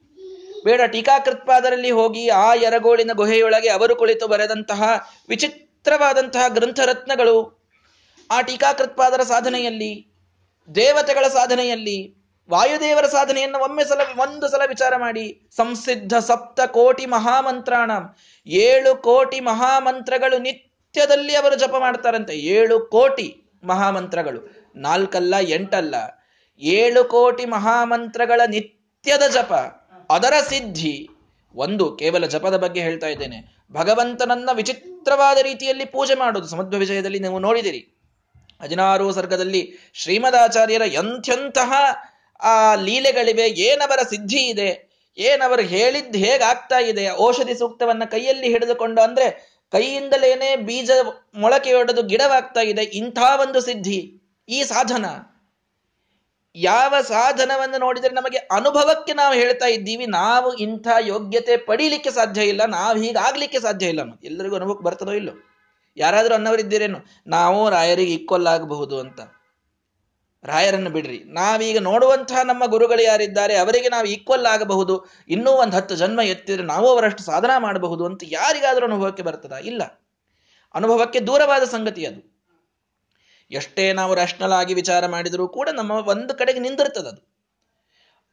Speaker 1: ಬೇಡ, ಟೀಕಾಕೃತ್ಪಾದರಲ್ಲಿ ಹೋಗಿ ಆ ಎರಗೋಳಿನ ಗುಹೆಯೊಳಗೆ ಅವರು ಕುಳಿತು ಬರೆದಂತಹ ವಿಚಿತ್ರವಾದಂತಹ ಗ್ರಂಥರತ್ನಗಳು. ಆ ಟೀಕಾಕೃತ್ಪಾದರ ಸಾಧನೆಯಲ್ಲಿ, ದೇವತೆಗಳ ಸಾಧನೆಯಲ್ಲಿ, ವಾಯುದೇವರ ಸಾಧನೆಯನ್ನು ಒಮ್ಮೆ ಸಲ, ಒಂದು ಸಲ ವಿಚಾರ ಮಾಡಿ, ಸಂಸಿದ್ಧ ಸಪ್ತ ಕೋಟಿ ಮಹಾಮಂತ್ರಾಣ, ಏಳು ಕೋಟಿ ಮಹಾಮಂತ್ರಗಳು ನಿತ್ಯದಲ್ಲಿ ಅವರು ಜಪ ಮಾಡ್ತಾರಂತೆ. ಏಳು ಕೋಟಿ ಮಹಾಮಂತ್ರಗಳು. ನಾಲ್ಕಲ್ಲ, ಎಂಟಲ್ಲ. ಏಳು ಕೋಟಿ ಮಹಾಮಂತ್ರಗಳ ನಿತ್ಯದ ಜಪ. ಅದರ ಸಿದ್ಧಿ. ಒಂದು, ಕೇವಲ ಜಪದ ಬಗ್ಗೆ ಹೇಳ್ತಾ ಇದ್ದೇನೆ. ಭಗವಂತನನ್ನ ವಿಚಿತ್ರವಾದ ರೀತಿಯಲ್ಲಿ ಪೂಜೆ ಮಾಡೋದು ಸಮಧ್ವ ವಿಜಯದಲ್ಲಿ ನೀವು ನೋಡಿದಿರಿ. ಹದಿನಾರು ಸರ್ಗದಲ್ಲಿ ಶ್ರೀಮದಾಚಾರ್ಯರ ಎಂಥೆಂತಹ, ಆ, ಲೀಲೆಗಳಿವೆ. ಏನವರ ಸಿದ್ಧಿ ಇದೆ? ಏನವರು ಹೇಳಿದ್ದು ಹೇಗಾಗ್ತಾ ಇದೆ? ಔಷಧಿ ಸೂಕ್ತವನ್ನ ಕೈಯಲ್ಲಿ ಹಿಡಿದುಕೊಂಡು ಅಂದ್ರೆ ಕೈಯಿಂದಲೇನೆ ಬೀಜ ಮೊಳಕೆ ಹೊಡೆದು ಗಿಡವಾಗ್ತಾ ಇದೆ. ಇಂಥ ಒಂದು ಸಿದ್ಧಿ, ಈ ಸಾಧನ. ಯಾವ ಸಾಧನವನ್ನು ನೋಡಿದರೆ ನಮಗೆ ಅನುಭವಕ್ಕೆ ನಾವು ಹೇಳ್ತಾ ಇದ್ದೀವಿ, ನಾವು ಇಂಥ ಯೋಗ್ಯತೆ ಪಡೀಲಿಕ್ಕೆ ಸಾಧ್ಯ ಇಲ್ಲ, ನಾವು ಹೀಗಾಗ್ಲಿಕ್ಕೆ ಸಾಧ್ಯ ಇಲ್ಲ. ಎಲ್ಲರಿಗೂ ಅನುಭವಕ್ಕೆ ಬರ್ತದೋ ಇಲ್ಲೋ? ಯಾರಾದರೂ ಅನ್ನವರಿದ್ದೀರೇನು? ನಾವು ರಾಯರಿಗೆ ಈಕ್ವಲ್ ಆಗಬಹುದು ಅಂತ. ರಾಯರನ್ನು ಬಿಡ್ರಿ. ನಾವೀಗ ನೋಡುವಂತಹ ನಮ್ಮ ಗುರುಗಳು ಯಾರಿದ್ದಾರೆ, ಅವರಿಗೆ ನಾವು ಈಕ್ವಲ್ ಆಗಬಹುದು. ಇನ್ನೂ ಒಂದು ಹತ್ತು ಜನ್ಮ ಎತ್ತಿದ್ರೆ ನಾವು ಅವರಷ್ಟು ಸಾಧನ ಮಾಡಬಹುದು ಅಂತ ಯಾರಿಗಾದರೂ ಅನುಭವಕ್ಕೆ ಬರ್ತದ ಇಲ್ಲ. ಅನುಭವಕ್ಕೆ ದೂರವಾದ ಸಂಗತಿ ಅದು. ಎಷ್ಟೇ ನಾವು ರ್ಯಾಷನಲ್ ಆಗಿ ವಿಚಾರ ಮಾಡಿದರೂ ಕೂಡ ನಮ್ಮ ಒಂದು ಕಡೆಗೆ ನಿಂದಿರ್ತದದು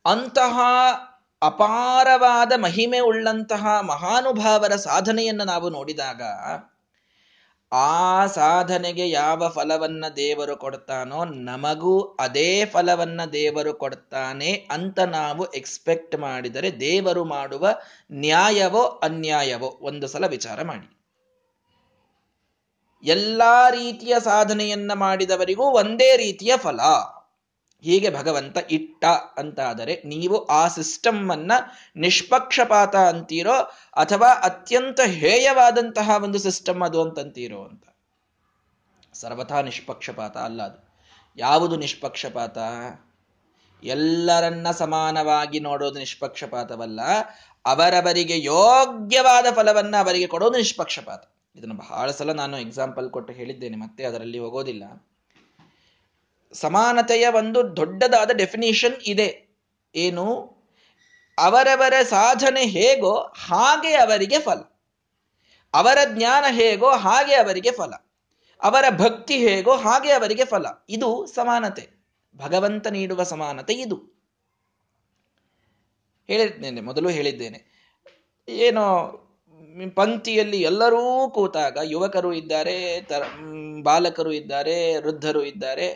Speaker 1: ಅಂತಹ ಅಪಾರವಾದ ಮಹಿಮೆ ಉಳ್ಳಂತಹ ಮಹಾನುಭಾವರ ಸಾಧನೆಯನ್ನು ನಾವು ನೋಡಿದಾಗ ಆ ಸಾಧನೆಗೆ ಯಾವ ಫಲವನ್ನ ದೇವರು ಕೊಡ್ತಾನೋ ನಮಗೂ ಅದೇ ಫಲವನ್ನ ದೇವರು ಕೊಡ್ತಾನೆ ಅಂತ ನಾವು ಎಕ್ಸ್ಪೆಕ್ಟ್ ಮಾಡಿದರೆ ದೇವರು ಮಾಡುವ ನ್ಯಾಯವೋ ಅನ್ಯಾಯವೋ ಒಂದು ಸಲ ವಿಚಾರ ಮಾಡಿ. ಎಲ್ಲಾ ರೀತಿಯ ಸಾಧನೆಯನ್ನ ಮಾಡಿದವರಿಗೂ ಒಂದೇ ರೀತಿಯ ಫಲ. ಹೀಗೆ ಭಗವಂತ ಇಟ್ಟ ಅಂತಾದರೆ, ನೀವು ಆ ಸಿಸ್ಟಮ್ ಅನ್ನ ನಿಷ್ಪಕ್ಷಪಾತ ಅಂತೀರೋ ಅಥವಾ ಅತ್ಯಂತ ಹೇಯವಾದಂತಹ ಒಂದು ಸಿಸ್ಟಮ್ ಅದು ಅಂತಂತೀರೋ ಅಂತ. ಸರ್ವಥಾ ನಿಷ್ಪಕ್ಷಪಾತ ಅಲ್ಲ ಅದು. ಯಾವುದು ನಿಷ್ಪಕ್ಷಪಾತ? ಎಲ್ಲರನ್ನ ಸಮಾನವಾಗಿ ನೋಡೋದು ನಿಷ್ಪಕ್ಷಪಾತವಲ್ಲ, ಅವರವರಿಗೆ ಯೋಗ್ಯವಾದ ಫಲವನ್ನ ಅವರಿಗೆ ಕೊಡೋದು ನಿಷ್ಪಕ್ಷಪಾತ. ಇದನ್ನು ಬಹಳ ಸಲ ನಾನು ಎಕ್ಸಾಂಪಲ್ ಕೊಟ್ಟು ಹೇಳಿದ್ದೇನೆ, ಮತ್ತೆ ಅದರಲ್ಲಿ ಹೋಗೋದಿಲ್ಲ. ಸಮಾನತೆಯ ಒಂದು ದೊಡ್ಡದಾದ ಡೆಫಿನೇಷನ್ ಇದೆ. ಏನು? ಅವರವರ ಸಾಧನೆ ಹೇಗೋ ಹಾಗೆ ಅವರಿಗೆ ಫಲ. ಅವರ ಜ್ಞಾನ ಹೇಗೋ ಹಾಗೆ ಅವರಿಗೆ ಫಲ. ಅವರ ಭಕ್ತಿ ಹೇಗೋ ಹಾಗೆ ಅವರಿಗೆ ಫಲ. ಇದು ಸಮಾನತೆ. ಭಗವಂತ ನೀಡುವ ಸಮಾನತೆ ಇದು. ಹೇಳಿದ್ದೇನೆ, ಮೊದಲು ಹೇಳಿದ್ದೇನೆ. ಏನೋ ಪಂಕ್ತಿಯಲ್ಲಿ ಎಲ್ಲರೂ ಕೂತಾಗ ಯುವಕರು ಇದ್ದಾರೆ ಬಾಲಕರು ಇದ್ದಾರೆ, ವೃದ್ಧರು ಇದ್ದಾರೆ.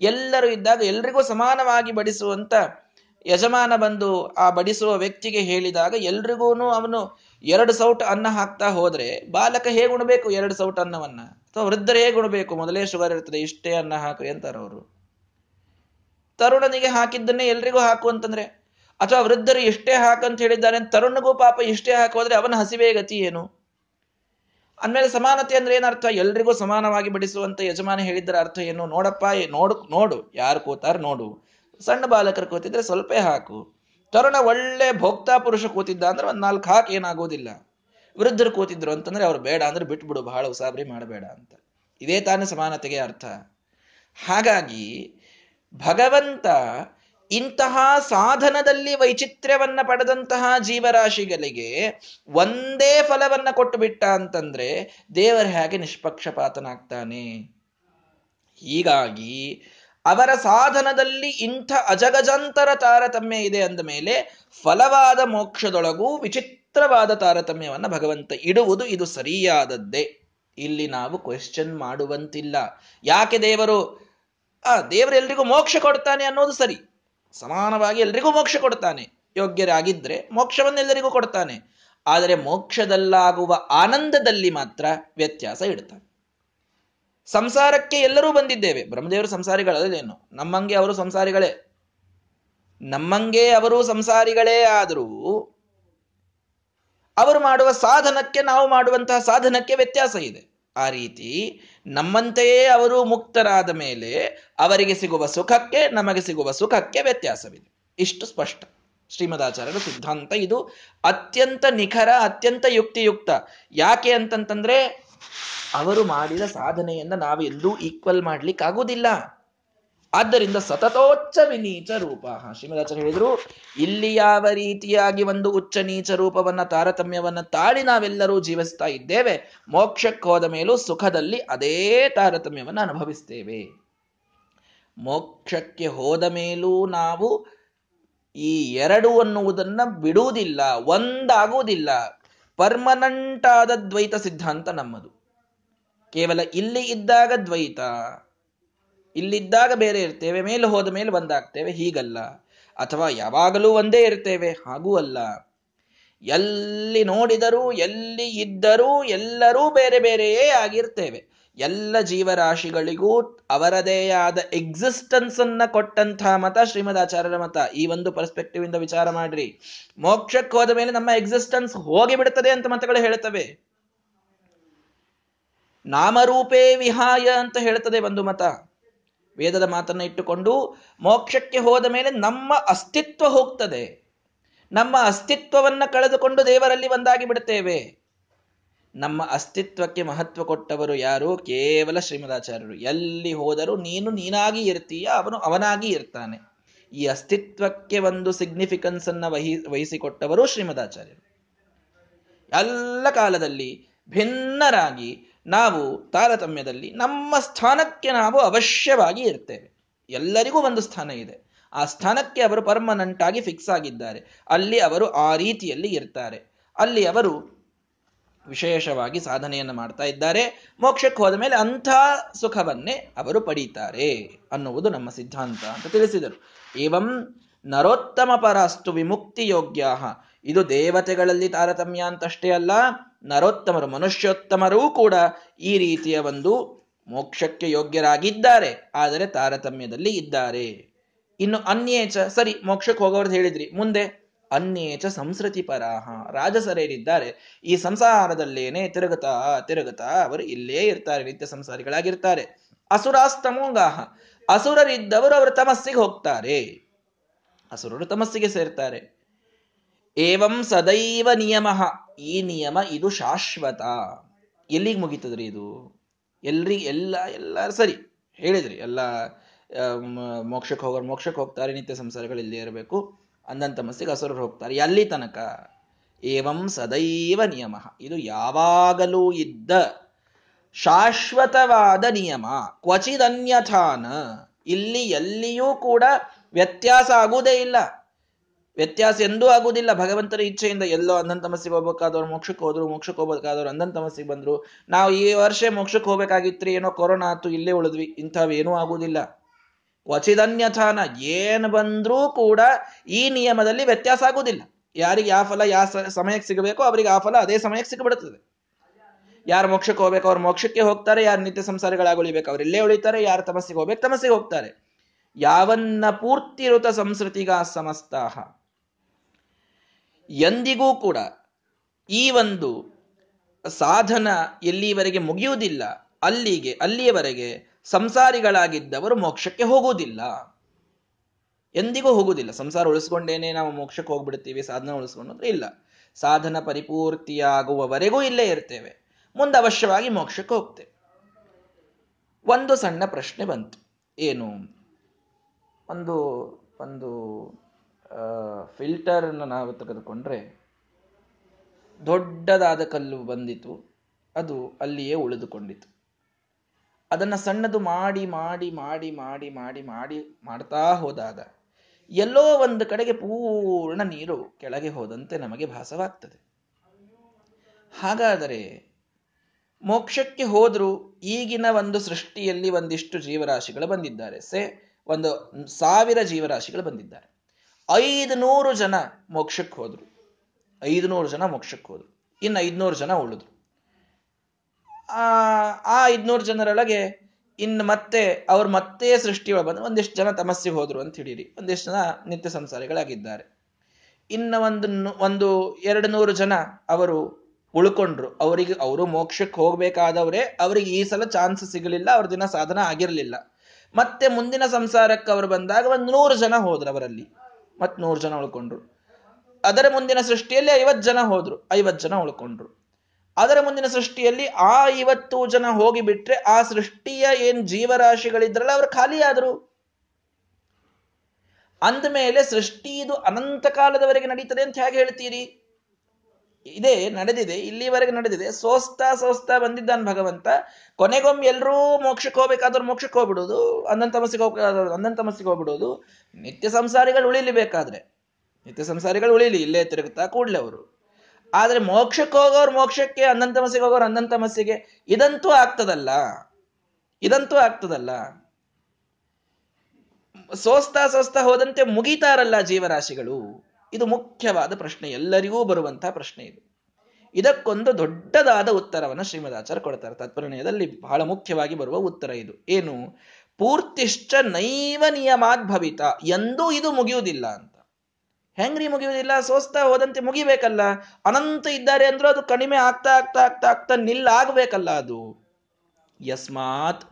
Speaker 1: ಎಲ್ಲರೂ ಇದ್ದಾಗ ಎಲ್ರಿಗೂ ಸಮಾನವಾಗಿ ಬಡಿಸುವಂತ ಯಜಮಾನ ಬಂದು ಆ ಬಡಿಸುವ ವ್ಯಕ್ತಿಗೆ ಹೇಳಿದಾಗ ಎಲ್ರಿಗೂ ಅವನು ಎರಡು ಸೌಟ್ ಅನ್ನ ಹಾಕ್ತಾ ಹೋದ್ರೆ ಬಾಲಕ ಹೇಗೆ ಉಣಬೇಕು ಎರಡು ಸೌಟ್ ಅನ್ನವನ್ನ? ಅಥವಾ ವೃದ್ಧರು ಹೇಗೆ ಉಣಬೇಕು? ಮೊದಲೇ ಶುಗರ್ ಇರ್ತದೆ, ಇಷ್ಟೇ ಅನ್ನ ಹಾಕ್ರಿ ಅಂತಾರೆ ಅವರು. ತರುಣನಿಗೆ ಹಾಕಿದ್ದನ್ನೇ ಎಲ್ರಿಗೂ ಹಾಕು ಅಂತಂದ್ರೆ, ಅಥವಾ ವೃದ್ಧರು ಇಷ್ಟೇ ಹಾಕಂತ ಹೇಳಿದ್ದಾರೆ ತರುಣಗೂ ಪಾಪ ಇಷ್ಟೇ ಹಾಕೋದ್ರೆ ಅವನ ಹಸಿವೆ ಗತಿ ಏನು? ಅಂದ್ಮೇಲೆ ಸಮಾನತೆ ಅಂದ್ರೆ ಏನರ್ಥ? ಎಲ್ರಿಗೂ ಸಮಾನವಾಗಿ ಬಡಿಸುವಂತ ಯಜಮಾನ ಹೇಳಿದ್ರ ಅರ್ಥ ಏನು? ನೋಡಪ್ಪ ನೋಡು ನೋಡು, ಯಾರು ಕೂತಾರ ನೋಡು. ಸಣ್ಣ ಬಾಲಕರು ಕೂತಿದ್ರೆ ಸ್ವಲ್ಪ ಹಾಕು. ತರುಣ ಒಳ್ಳೆ ಭೋಕ್ತಾ ಪುರುಷ ಕೂತಿದ್ದ ಅಂದ್ರೆ ಒಂದ್ ನಾಲ್ಕು ಹಾಕ್ ಏನಾಗೋದಿಲ್ಲ. ವೃದ್ಧರು ಕೂತಿದ್ರು ಅಂತಂದ್ರೆ ಅವ್ರು ಬೇಡ ಅಂದ್ರೆ ಬಿಟ್ಬಿಡು, ಬಹಳ ಉಸಾಬ್ರಿ ಮಾಡಬೇಡ ಅಂತ. ಇದೇ ತಾನೇ ಸಮಾನತೆಗೆ ಅರ್ಥ. ಹಾಗಾಗಿ ಭಗವಂತ ಇಂತಹ ಸಾಧನದಲ್ಲಿ ವೈಚಿತ್ರ್ಯವನ್ನ ಪಡೆದಂತಹ ಜೀವರಾಶಿಗಳಿಗೆ ಒಂದೇ ಫಲವನ್ನ ಕೊಟ್ಟು ಬಿಟ್ಟ ಅಂತಂದ್ರೆ ದೇವರ ಹೇಗೆ ನಿಷ್ಪಕ್ಷಪಾತನಾಗ್ತಾನೆ? ಹೀಗಾಗಿ ಅವರ ಸಾಧನದಲ್ಲಿ ಇಂಥ ಅಜಗಜಾಂತರ ತಾರತಮ್ಯ ಇದೆ ಅಂದ ಮೇಲೆ ಫಲವಾದ ಮೋಕ್ಷದೊಳಗೂ ವಿಚಿತ್ರವಾದ ತಾರತಮ್ಯವನ್ನ ಭಗವಂತ ಇಡುವುದು ಇದು ಸರಿಯಾದದ್ದೇ. ಇಲ್ಲಿ ನಾವು ಕ್ವೆಶ್ಚನ್ ಮಾಡುವಂತಿಲ್ಲ. ಯಾಕೆ ದೇವರು? ಆ, ದೇವರು ಎಲ್ರಿಗೂ ಮೋಕ್ಷ ಕೊಡ್ತಾನೆ ಅನ್ನೋದು ಸರಿ. ಸಮಾನವಾಗಿ ಎಲ್ರಿಗೂ ಮೋಕ್ಷ ಕೊಡ್ತಾನೆ. ಯೋಗ್ಯರಾಗಿದ್ರೆ ಮೋಕ್ಷವನ್ನೆಲ್ಲರಿಗೂ ಕೊಡ್ತಾನೆ. ಆದರೆ ಮೋಕ್ಷದಲ್ಲಾಗುವ ಆನಂದದಲ್ಲಿ ಮಾತ್ರ ವ್ಯತ್ಯಾಸ ಇಡ್ತಾನೆ. ಸಂಸಾರಕ್ಕೆ ಎಲ್ಲರೂ ಬಂದಿದ್ದೇವೆ. ಬ್ರಹ್ಮದೇವರು ಸಂಸಾರಿಗಳೇನು ನಮ್ಮಂಗೆ ಅವರು ಸಂಸಾರಿಗಳೇ. ನಮ್ಮಂಗೆ ಅವರು ಸಂಸಾರಿಗಳೇ ಆದರೂ ಅವರು ಮಾಡುವ ಸಾಧನಕ್ಕೆ ನಾವು ಮಾಡುವಂತಹ ಸಾಧನಕ್ಕೆ ವ್ಯತ್ಯಾಸ ಇದೆ. ಆ ರೀತಿ ನಮ್ಮಂತೆಯೇ ಅವರು ಮುಕ್ತರಾದ ಮೇಲೆ ಅವರಿಗೆ ಸಿಗುವ ಸುಖಕ್ಕೆ ನಮಗೆ ಸಿಗುವ ಸುಖಕ್ಕೆ ವ್ಯತ್ಯಾಸವಿದೆ. ಇಷ್ಟು ಸ್ಪಷ್ಟ. ಶ್ರೀಮದಾಚಾರ್ಯರ ಸಿದ್ಧಾಂತ ಇದು. ಅತ್ಯಂತ ನಿಖರ, ಅತ್ಯಂತ ಯುಕ್ತಿಯುಕ್ತ. ಯಾಕೆ ಅಂತಂತಂದ್ರೆ, ಅವರು ಮಾಡಿದ ಸಾಧನೆಯನ್ನ ನಾವು ಎಲ್ಲೂ ಈಕ್ವಲ್ ಮಾಡ್ಲಿಕ್ಕೆ ಆದ್ದರಿಂದ ಸತತೋಚ್ಚ ವಿನೀಚ ರೂಪ ಶ್ರೀಮದಾಚಾರ್ಯ ಹೇಳಿದ್ರು, ಇಲ್ಲಿ ಯಾವ ರೀತಿಯಾಗಿ ಒಂದು ಉಚ್ಚ ನೀಚ ರೂಪವನ್ನ, ತಾರತಮ್ಯವನ್ನ ತಾಳಿ ನಾವೆಲ್ಲರೂ ಜೀವಿಸ್ತಾ ಇದ್ದೇವೆ, ಮೋಕ್ಷಕ್ಕೆ ಹೋದ ಮೇಲೂ ಸುಖದಲ್ಲಿ ಅದೇ ತಾರತಮ್ಯವನ್ನು ಅನುಭವಿಸ್ತೇವೆ. ಮೋಕ್ಷಕ್ಕೆ ಹೋದ ಮೇಲೂ ನಾವು ಈ ಎರಡು ಅನ್ನುವುದನ್ನ ಬಿಡುವುದಿಲ್ಲ, ಒಂದಾಗುವುದಿಲ್ಲ. ಪರ್ಮನೆಂಟ್ ಆದ ದ್ವೈತ ಸಿದ್ಧಾಂತ ನಮ್ಮದು. ಕೇವಲ ಇಲ್ಲಿ ಇದ್ದಾಗ ದ್ವೈತ ಇಲ್ಲಿದ್ದಾಗ ಬೇರೆ ಇರ್ತೇವೆ, ಮೇಲೆ ಹೋದ ಮೇಲೆ ಒಂದಾಗ್ತೇವೆ, ಹೀಗಲ್ಲ. ಅಥವಾ ಯಾವಾಗಲೂ ಒಂದೇ ಇರ್ತೇವೆ, ಹಾಗೂ ಅಲ್ಲ. ಎಲ್ಲಿ ನೋಡಿದರೂ, ಎಲ್ಲಿ ಇದ್ದರೂ ಎಲ್ಲರೂ ಬೇರೆ ಬೇರೆಯೇ ಆಗಿರ್ತೇವೆ. ಎಲ್ಲ ಜೀವರಾಶಿಗಳಿಗೂ ಅವರದೇ ಆದ ಎಕ್ಸಿಸ್ಟೆನ್ಸ್ ಅನ್ನ ಕೊಟ್ಟಂತಹ ಮತ ಶ್ರೀಮದ್ ಆಚಾರ್ಯರ ಮತ. ಈ ಒಂದು ಪರ್ಸ್ಪೆಕ್ಟಿವ್ ಇಂದ ವಿಚಾರ ಮಾಡ್ರಿ. ಮೋಕ್ಷಕ್ಕೆ ಹೋದ ಮೇಲೆ ನಮ್ಮ ಎಕ್ಸಿಸ್ಟೆನ್ಸ್ ಹೋಗಿ ಬಿಡುತ್ತದೆ ಅಂತ ಮತಗಳು ಹೇಳ್ತವೆ ನಾಮರೂಪೇ ವಿಹಾಯ ಅಂತ ಹೇಳ್ತದೆ ಒಂದು ಮತ. ವೇದದ ಮಾತನ್ನು ಇಟ್ಟುಕೊಂಡು ಮೋಕ್ಷಕ್ಕೆ ಹೋದ ಮೇಲೆ ನಮ್ಮ ಅಸ್ತಿತ್ವ ಹೋಗ್ತದೆ. ನಮ್ಮ ಅಸ್ತಿತ್ವವನ್ನು ಕಳೆದುಕೊಂಡು ದೇವರಲ್ಲಿ ಒಂದಾಗಿ ಬಿಡುತ್ತೇವೆ. ನಮ್ಮ ಅಸ್ತಿತ್ವಕ್ಕೆ ಮಹತ್ವ ಕೊಟ್ಟವರು ಯಾರು? ಕೇವಲ ಶ್ರೀಮದಾಚಾರ್ಯರು. ಎಲ್ಲಿ ಹೋದರೂ ನೀನು ನೀನಾಗಿ ಇರ್ತೀಯ, ಅವನು ಅವನಾಗಿ ಇರ್ತಾನೆ. ಈ ಅಸ್ತಿತ್ವಕ್ಕೆ ಒಂದು ಸಿಗ್ನಿಫಿಕೆನ್ಸ್ ಅನ್ನ ವಹಿ, ವಹಿಸಿಕೊಟ್ಟವರು ಶ್ರೀಮದಾಚಾರ್ಯರು. ಎಲ್ಲ ಕಾಲದಲ್ಲಿ ಭಿನ್ನರಾಗಿ ನಾವು ತಾರತಮ್ಯದಲ್ಲಿ ನಮ್ಮ ಸ್ಥಾನಕ್ಕೆ ನಾವು ಅವಶ್ಯವಾಗಿ ಇರ್ತೇವೆ. ಎಲ್ಲರಿಗೂ ಒಂದು ಸ್ಥಾನ ಇದೆ. ಆ ಸ್ಥಾನಕ್ಕೆ ಅವರು ಪರ್ಮನೆಂಟ್ ಆಗಿ ಫಿಕ್ಸ್ ಆಗಿದ್ದಾರೆ. ಅಲ್ಲಿ ಅವರು ಆ ರೀತಿಯಲ್ಲಿ ಇರ್ತಾರೆ. ಅಲ್ಲಿ ಅವರು ವಿಶೇಷವಾಗಿ ಸಾಧನೆಯನ್ನು ಮಾಡ್ತಾ ಇದ್ದಾರೆ. ಮೋಕ್ಷಕ್ಕೆ ಹೋದ ಮೇಲೆ ಅಂಥ ಸುಖವನ್ನೇ ಅವರು ಪಡೀತಾರೆ ಅನ್ನುವುದು ನಮ್ಮ ಸಿದ್ಧಾಂತ ಅಂತ ತಿಳಿಸಿದರು. ಏವಂ ನರೋತ್ತಮ ಪರಾಸ್ತು ವಿಮುಕ್ತಿ ಯೋಗ್ಯ ಇದು ದೇವತೆಗಳಲ್ಲಿ ತಾರತಮ್ಯ ಅಂತಷ್ಟೇ ಅಲ್ಲ ನರೋತ್ತಮರು, ಮನುಷ್ಯೋತ್ತಮರೂ ಕೂಡ ಈ ರೀತಿಯ ಒಂದು ಮೋಕ್ಷಕ್ಕೆ ಯೋಗ್ಯರಾಗಿದ್ದಾರೆ. ಆದರೆ ತಾರತಮ್ಯದಲ್ಲಿ ಇದ್ದಾರೆ. ಇನ್ನು ಅನ್ಯೇಚ, ಸರಿ, ಮೋಕ್ಷಕ್ಕೆ ಹೋಗೋರ್ದು ಹೇಳಿದ್ರಿ. ಮುಂದೆ ಅನ್ಯೇಚ ಸಂಸ್ಕೃತಿ ಪರಾಹ. ರಾಜಸರೇರಿದ್ದಾರೆ. ಈ ಸಂಸಾರದಲ್ಲೇನೆ ತಿರುಗುತ್ತಾ ತಿರುಗುತ್ತಾ ಅವರು ಇಲ್ಲೇ ಇರ್ತಾರೆ, ನಿತ್ಯ ಸಂಸಾರಿಗಳಾಗಿರ್ತಾರೆ. ಅಸುರಾಸ್ತಮೋಗಾಹ ಅಸುರರಿದ್ದವರು ಅವರು ತಮಸ್ಸಿಗೆ ಹೋಗ್ತಾರೆ. ಅಸುರರು ತಮಸ್ಸಿಗೆ ಸೇರ್ತಾರೆ. ಏವಂ ಸದೈವ ನಿಯಮ. ಈ ನಿಯಮ, ಇದು ಶಾಶ್ವತ. ಎಲ್ಲಿಗೆ ಮುಗೀತದ್ರಿ ಇದು? ಎಲ್ರಿ, ಎಲ್ಲ ಎಲ್ಲ ಸರಿ. ಹೇಳಿದ್ರಿ, ಎಲ್ಲ ಮೋಕ್ಷಕ್ಕೆ ಹೋಗೋರು ಮೋಕ್ಷಕ್ಕೆ ಹೋಗ್ತಾರೆ, ನಿತ್ಯ ಸಂಸಾರಗಳು ಇಲ್ಲೇ ಇರಬೇಕು. ಅಂದಂತ ತಮಸ್ಸಿಗೆ ಅಸುರರು ಹೋಗ್ತಾರೆ. ಎಲ್ಲಿ ತನಕ. ಏವಂ ಸದೈವ ನಿಯಮ. ಇದು ಯಾವಾಗಲೂ ಇದ್ದ ಶಾಶ್ವತವಾದ ನಿಯಮ. ಕ್ವಚಿದನ್ಯಥಾನ. ಇಲ್ಲಿ ಎಲ್ಲಿಯೂ ಕೂಡ ವ್ಯತ್ಯಾಸ ಆಗುವುದೇ ಇಲ್ಲ. ವ್ಯತ್ಯಾಸ ಎಂದೂ ಆಗುವುದಿಲ್ಲ. ಭಗವಂತನ ಇಚ್ಛೆಯಿಂದ ಎಲ್ಲೋ ಅಂಧನ್ ತಮಸ್ಸಿಗೆ ಹೋಗ್ಬೇಕಾದವ್ರು ಮೋಕ್ಷಕ್ಕೆ ಹೋದ್ರು, ಮೋಕ್ಷಕ್ಕೆ ಹೋಗ್ಬೇಕಾದವ್ರು ಅಂಧನ್ ತಮಸ್ಸಿಗೆ ಬಂದ್ರು. ನಾವು ಈ ವರ್ಷ ಮೋಕ್ಷಕ್ಕೆ ಹೋಗ್ಬೇಕಾಗಿತ್ರಿ, ಏನೋ ಕೊರೋನಾ ಆತು ಇಲ್ಲೇ ಉಳಿದ್ವಿ, ಇಂಥವೇನೂ ಆಗುವುದಿಲ್ಲ. ವಚಿದನ್ಯಥಾನ, ಏನು ಬಂದ್ರೂ ಕೂಡ ಈ ನಿಯಮದಲ್ಲಿ ವ್ಯತ್ಯಾಸ ಆಗುವುದಿಲ್ಲ. ಯಾರಿಗೆ ಯಾವ ಫಲ, ಯಾವ ಸಮಯಕ್ಕೆ ಸಿಗಬೇಕೋ ಅವರಿಗೆ ಆ ಫಲ ಅದೇ ಸಮಯಕ್ಕೆ ಸಿಗಬಿಡುತ್ತದೆ ಯಾರು ಮೋಕ್ಷಕ್ಕೆ ಹೋಗ್ಬೇಕು, ಅವ್ರು ಮೋಕ್ಷಕ್ಕೆ ಹೋಗ್ತಾರೆ, ಯಾರು ನಿತ್ಯ ಸಂಸಾರಗಳಾಗುಳಿಬೇಕು ಅವ್ರು ಇಲ್ಲೇ ಉಳಿತಾರೆ, ಯಾರು ತಮಸ್ಸಿಗೆ ಹೋಗ್ಬೇಕು, ತಮಸ್ಸಿಗೆ ಹೋಗ್ತಾರೆ. ಯಾವನ್ನ ಪೂರ್ತಿ ಋತ ಸಂಸ್ಕೃತಿಗ ಸಮಸ್ತಾಹ. ಎಂದಿಗೂ ಕೂಡ ಈ ಒಂದು ಸಾಧನ ಎಲ್ಲಿವರೆಗೆ ಮುಗಿಯುವುದಿಲ್ಲ, ಅಲ್ಲಿಗೆ, ಅಲ್ಲಿಯವರೆಗೆ ಸಂಸಾರಿಗಳಾಗಿದ್ದವರು ಮೋಕ್ಷಕ್ಕೆ ಹೋಗುವುದಿಲ್ಲ. ಎಂದಿಗೂ ಹೋಗುವುದಿಲ್ಲ. ಸಂಸಾರ ಉಳಿಸ್ಕೊಂಡೇನೆ ನಾವು ಮೋಕ್ಷಕ್ಕೆ ಹೋಗ್ಬಿಡ್ತೀವಿ, ಸಾಧನ ಉಳಿಸ್ಕೊಂಡು ಅಂದ್ರೆ ಇಲ್ಲ. ಸಾಧನ ಪರಿಪೂರ್ತಿಯಾಗುವವರೆಗೂ ಇಲ್ಲೇ ಇರ್ತೇವೆ. ಮುಂದೆ ಅವಶ್ಯವಾಗಿ ಮೋಕ್ಷಕ್ಕೆ ಹೋಗ್ತೇವೆ. ಒಂದು ಸಣ್ಣ ಪ್ರಶ್ನೆ ಬಂತು. ಏನು? ಒಂದು ಒಂದು ಫಿಲ್ಟರ್ನ ನಾವು ತೆಗೆದುಕೊಂಡ್ರೆ ದೊಡ್ಡದಾದ ಕಲ್ಲು ಬಂದಿತು, ಅದು ಅಲ್ಲಿಯೇ ಉಳಿದುಕೊಂಡಿತು. ಅದನ್ನ ಸಣ್ಣದು ಮಾಡಿ ಮಾಡಿ ಮಾಡಿ ಮಾಡಿ ಮಾಡಿ ಮಾಡಿ ಮಾಡ್ತಾ ಹೋದಾಗ ಎಲ್ಲೋ ಒಂದು ಕಡೆಗೆ ಪೂರ್ಣ ನೀರು ಕೆಳಗೆ ಹೋದಂತೆ ನಮಗೆ ಭಾಸವಾಗ್ತದೆ. ಹಾಗಾದರೆ ಮೋಕ್ಷಕ್ಕೆ ಹೋದರೂ ಈಗಿನ ಒಂದು ಸೃಷ್ಟಿಯಲ್ಲಿ ಒಂದಿಷ್ಟು ಜೀವರಾಶಿಗಳು ಬಂದಿದ್ದಾರೆ. ಸೆ, ಒಂದು ಸಾವಿರ ಜೀವರಾಶಿಗಳು ಬಂದಿದ್ದಾರೆ. ಐದು ನೂರು ಜನ ಮೋಕ್ಷಕ್ಕೆ ಹೋದ್ರು. ಐದುನೂರು ಜನ ಮೋಕ್ಷಕ್ಕೆ ಹೋದ್ರು. ಇನ್ನು ಐದುನೂರು ಜನ ಉಳಿದ್ರು. ಆ ಐದುನೂರು ಜನರೊಳಗೆ ಇನ್ನು ಮತ್ತೆ ಅವ್ರು ಮತ್ತೆ ಸೃಷ್ಟಿಯೊಳಗೆ ಬಂದ್ರೆ ಒಂದಿಷ್ಟು ಜನ ತಮಸ್ಸಿಗೆ ಹೋದ್ರು ಅಂತ ಹಿಡೀರಿ ಒಂದಿಷ್ಟು ಜನ ನಿತ್ಯ ಸಂಸಾರಿಗಳಾಗಿದ್ದಾರೆ. ಇನ್ನ ಒಂದು ಒಂದು ಎರಡು ನೂರು ಜನ ಅವರು ಉಳ್ಕೊಂಡ್ರು. ಅವರಿಗೆ, ಅವರು ಮೋಕ್ಷಕ್ಕೆ ಹೋಗ್ಬೇಕಾದವರೇ, ಅವರಿಗೆ ಈ ಸಲ ಚಾನ್ಸ್ ಸಿಗಲಿಲ್ಲ, ಅವ್ರ ದಿನ ಸಾಧನ ಆಗಿರಲಿಲ್ಲ. ಮತ್ತೆ ಮುಂದಿನ ಸಂಸಾರಕ್ಕೆ ಅವರು ಬಂದಾಗ ಒಂದು ನೂರು ಜನ ಹೋದ್ರು ಅವರಲ್ಲಿ. ಮತ್ ನೂರು ಜನ ಉಳ್ಕೊಂಡ್ರು. ಅದರ ಮುಂದಿನ ಸೃಷ್ಟಿಯಲ್ಲಿ ಐವತ್ತು ಜನ ಹೋದ್ರು. ಐವತ್ತು ಜನ ಉಳ್ಕೊಂಡ್ರು. ಅದರ ಮುಂದಿನ ಸೃಷ್ಟಿಯಲ್ಲಿ ಆ ಐವತ್ತು ಜನ ಹೋಗಿ ಬಿಟ್ರೆ ಆ ಸೃಷ್ಟಿಯ ಏನ್ ಜೀವರಾಶಿಗಳಿದ್ರಲ್ಲ ಅವರು ಖಾಲಿಯಾದರು. ಅಂದಮೇಲೆ ಸೃಷ್ಟಿ ಇದು ಅನಂತ ಕಾಲದವರೆಗೆ ನಡೀತದೆ ಅಂತ ಹೇಗೆ ಹೇಳ್ತೀರಿ? ಇದೇ, ನಡೆದಿದೆ, ಇಲ್ಲಿವರೆಗೆ ನಡೆದಿದೆ. ಸೋಸ್ತಾ ಸೋಸ್ತಾ ಬಂದಿದ್ದಾನೆ ಭಗವಂತ. ಕೊನೆಗೊಮ್ಮೆ ಎಲ್ಲರೂ ಮೋಕ್ಷಕ್ಕೆ ಹೋಗ್ಬೇಕಾದ್ರೂ ಮೋಕ್ಷಕ್ಕೆ ಹೋಗ್ಬಿಡೋದು ಅಂದನ್ ತಮಸ್ಸಿಗೆ ಹೋಗ್ಬೇಕಾದ್ರೆ ಅಂದನ್ ತಮಸ್ಸಿಗೆ ಹೋಗ್ಬಿಡೋದು ನಿತ್ಯ ಸಂಸಾರಿಗಳು ಉಳಿಲಿ ಬೇಕಾದ್ರೆ ನಿತ್ಯ ಸಂಸಾರಿಗಳು ಉಳಿಲಿ, ಇಲ್ಲೇ ತಿರುಗುತ್ತಾ ಕೂಡ್ಲೆ ಅವರು. ಆದ್ರೆ ಮೋಕ್ಷಕ್ಕೆ ಹೋಗೋರು ಮೋಕ್ಷಕ್ಕೆ ತಮಸ್ಸಿಗೆ ಹೋಗೋರು ತಮಸ್ಸಿಗೆ ಇದಂತೂ ಆಗ್ತದಲ್ಲ. ಇದಂತೂ ಆಗ್ತದಲ್ಲ. ಸೋಸ್ತಾ ಸೋಸ್ತಾ ಹೋದಂತೆ ಮುಗಿತಾರಲ್ಲ ಜೀವರಾಶಿಗಳು. ಇದು ಮುಖ್ಯವಾದ ಪ್ರಶ್ನೆ, ಎಲ್ಲರಿಗೂ ಬರುವಂತಹ ಪ್ರಶ್ನೆ ಇದು. ಇದಕ್ಕೊಂದು ದೊಡ್ಡದಾದ ಉತ್ತರವನ್ನು ಶ್ರೀಮದಾಚಾರ್ಯ ಕೊಡ್ತಾರೆ. ತತ್ಪರಿಣಯದಲ್ಲಿ ಬಹಳ ಮುಖ್ಯವಾಗಿ ಬರುವ ಉತ್ತರ ಇದು. ಏನು? ಪೂರ್ತಿಶ್ಚ ನೈವ ನಿಯಮಾದ್ಭವಿತ ಎಂದೂ ಇದು ಮುಗಿಯುವುದಿಲ್ಲ ಅಂತ. ಹೆಂಗ್ರಿ ಮುಗಿಯುವುದಿಲ್ಲ? ಸೋಸ್ತಾ ಹೋದಂತೆ ಮುಗಿಬೇಕಲ್ಲ. ಅನಂತ ಇದ್ದಾರೆ ಅಂದ್ರೂ ಅದು ಕಡಿಮೆ ಆಗ್ತಾ ಆಗ್ತಾ ಆಗ್ತಾ ಆಗ್ತಾ ನಿಲ್ಲಾಗಬೇಕಲ್ಲ ಅದು. ಯಸ್ಮಾತ್,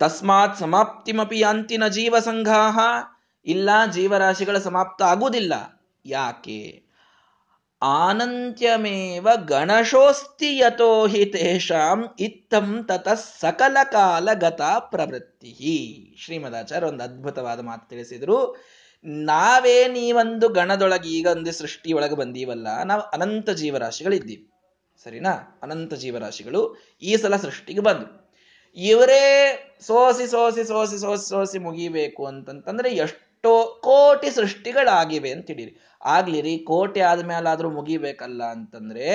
Speaker 1: ತಸ್ಮಾತ್ ಸಮಾಪ್ತಿಮಪಿ ಅಂತಿನ ಜೀವ ಸಂಘಾಹ ಇಲ್ಲ, ಜೀವರಾಶಿಗಳ ಸಮಾಪ್ತ ಆಗುವುದಿಲ್ಲ. ಯಾಕೆ? ಆನಂತ್ಯಮೇವ ಗಣಶೋಸ್ತಿ ಯತೋ ಹಿ ತೇಷಾಂ ಇತ್ತಂ ತತ ಸಕಲ ಕಾಲಗತ ಪ್ರವೃತ್ತಿ. ಶ್ರೀಮದಾಚಾರ್ಯ ಒಂದು ಅದ್ಭುತವಾದ ಮಾತು ತಿಳಿಸಿದ್ರು. ನಾವೇ ನೀವೊಂದು ಗಣದೊಳಗೆ ಈಗ ಒಂದು ಸೃಷ್ಟಿಯೊಳಗೆ ಬಂದೀವಲ್ಲ, ನಾವು ಅನಂತ ಜೀವರಾಶಿಗಳಿದ್ದೀವಿ. ಸರಿನಾ? ಅನಂತ ಜೀವರಾಶಿಗಳು ಈ ಸಲ ಸೃಷ್ಟಿಗೆ ಬಂದರು. ಇವರೇ ಸೋಸಿ ಸೋಸಿ ಸೋಸಿ ಸೋಸಿ ಸೋಸಿ ಮುಗಿಬೇಕು ಅಂತಂತಂದ್ರೆ ಎಷ್ಟೋ ಕೋಟಿ ಸೃಷ್ಟಿಗಳಾಗಿವೆ ಅಂತ ತಿಳಿರಿ ಆಗ್ಲಿರಿ, ಕೋಟಿ ಆದ್ಮೇಲಾದ್ರೂ ಮುಗಿಬೇಕಲ್ಲ ಅಂತಂದ್ರೆ,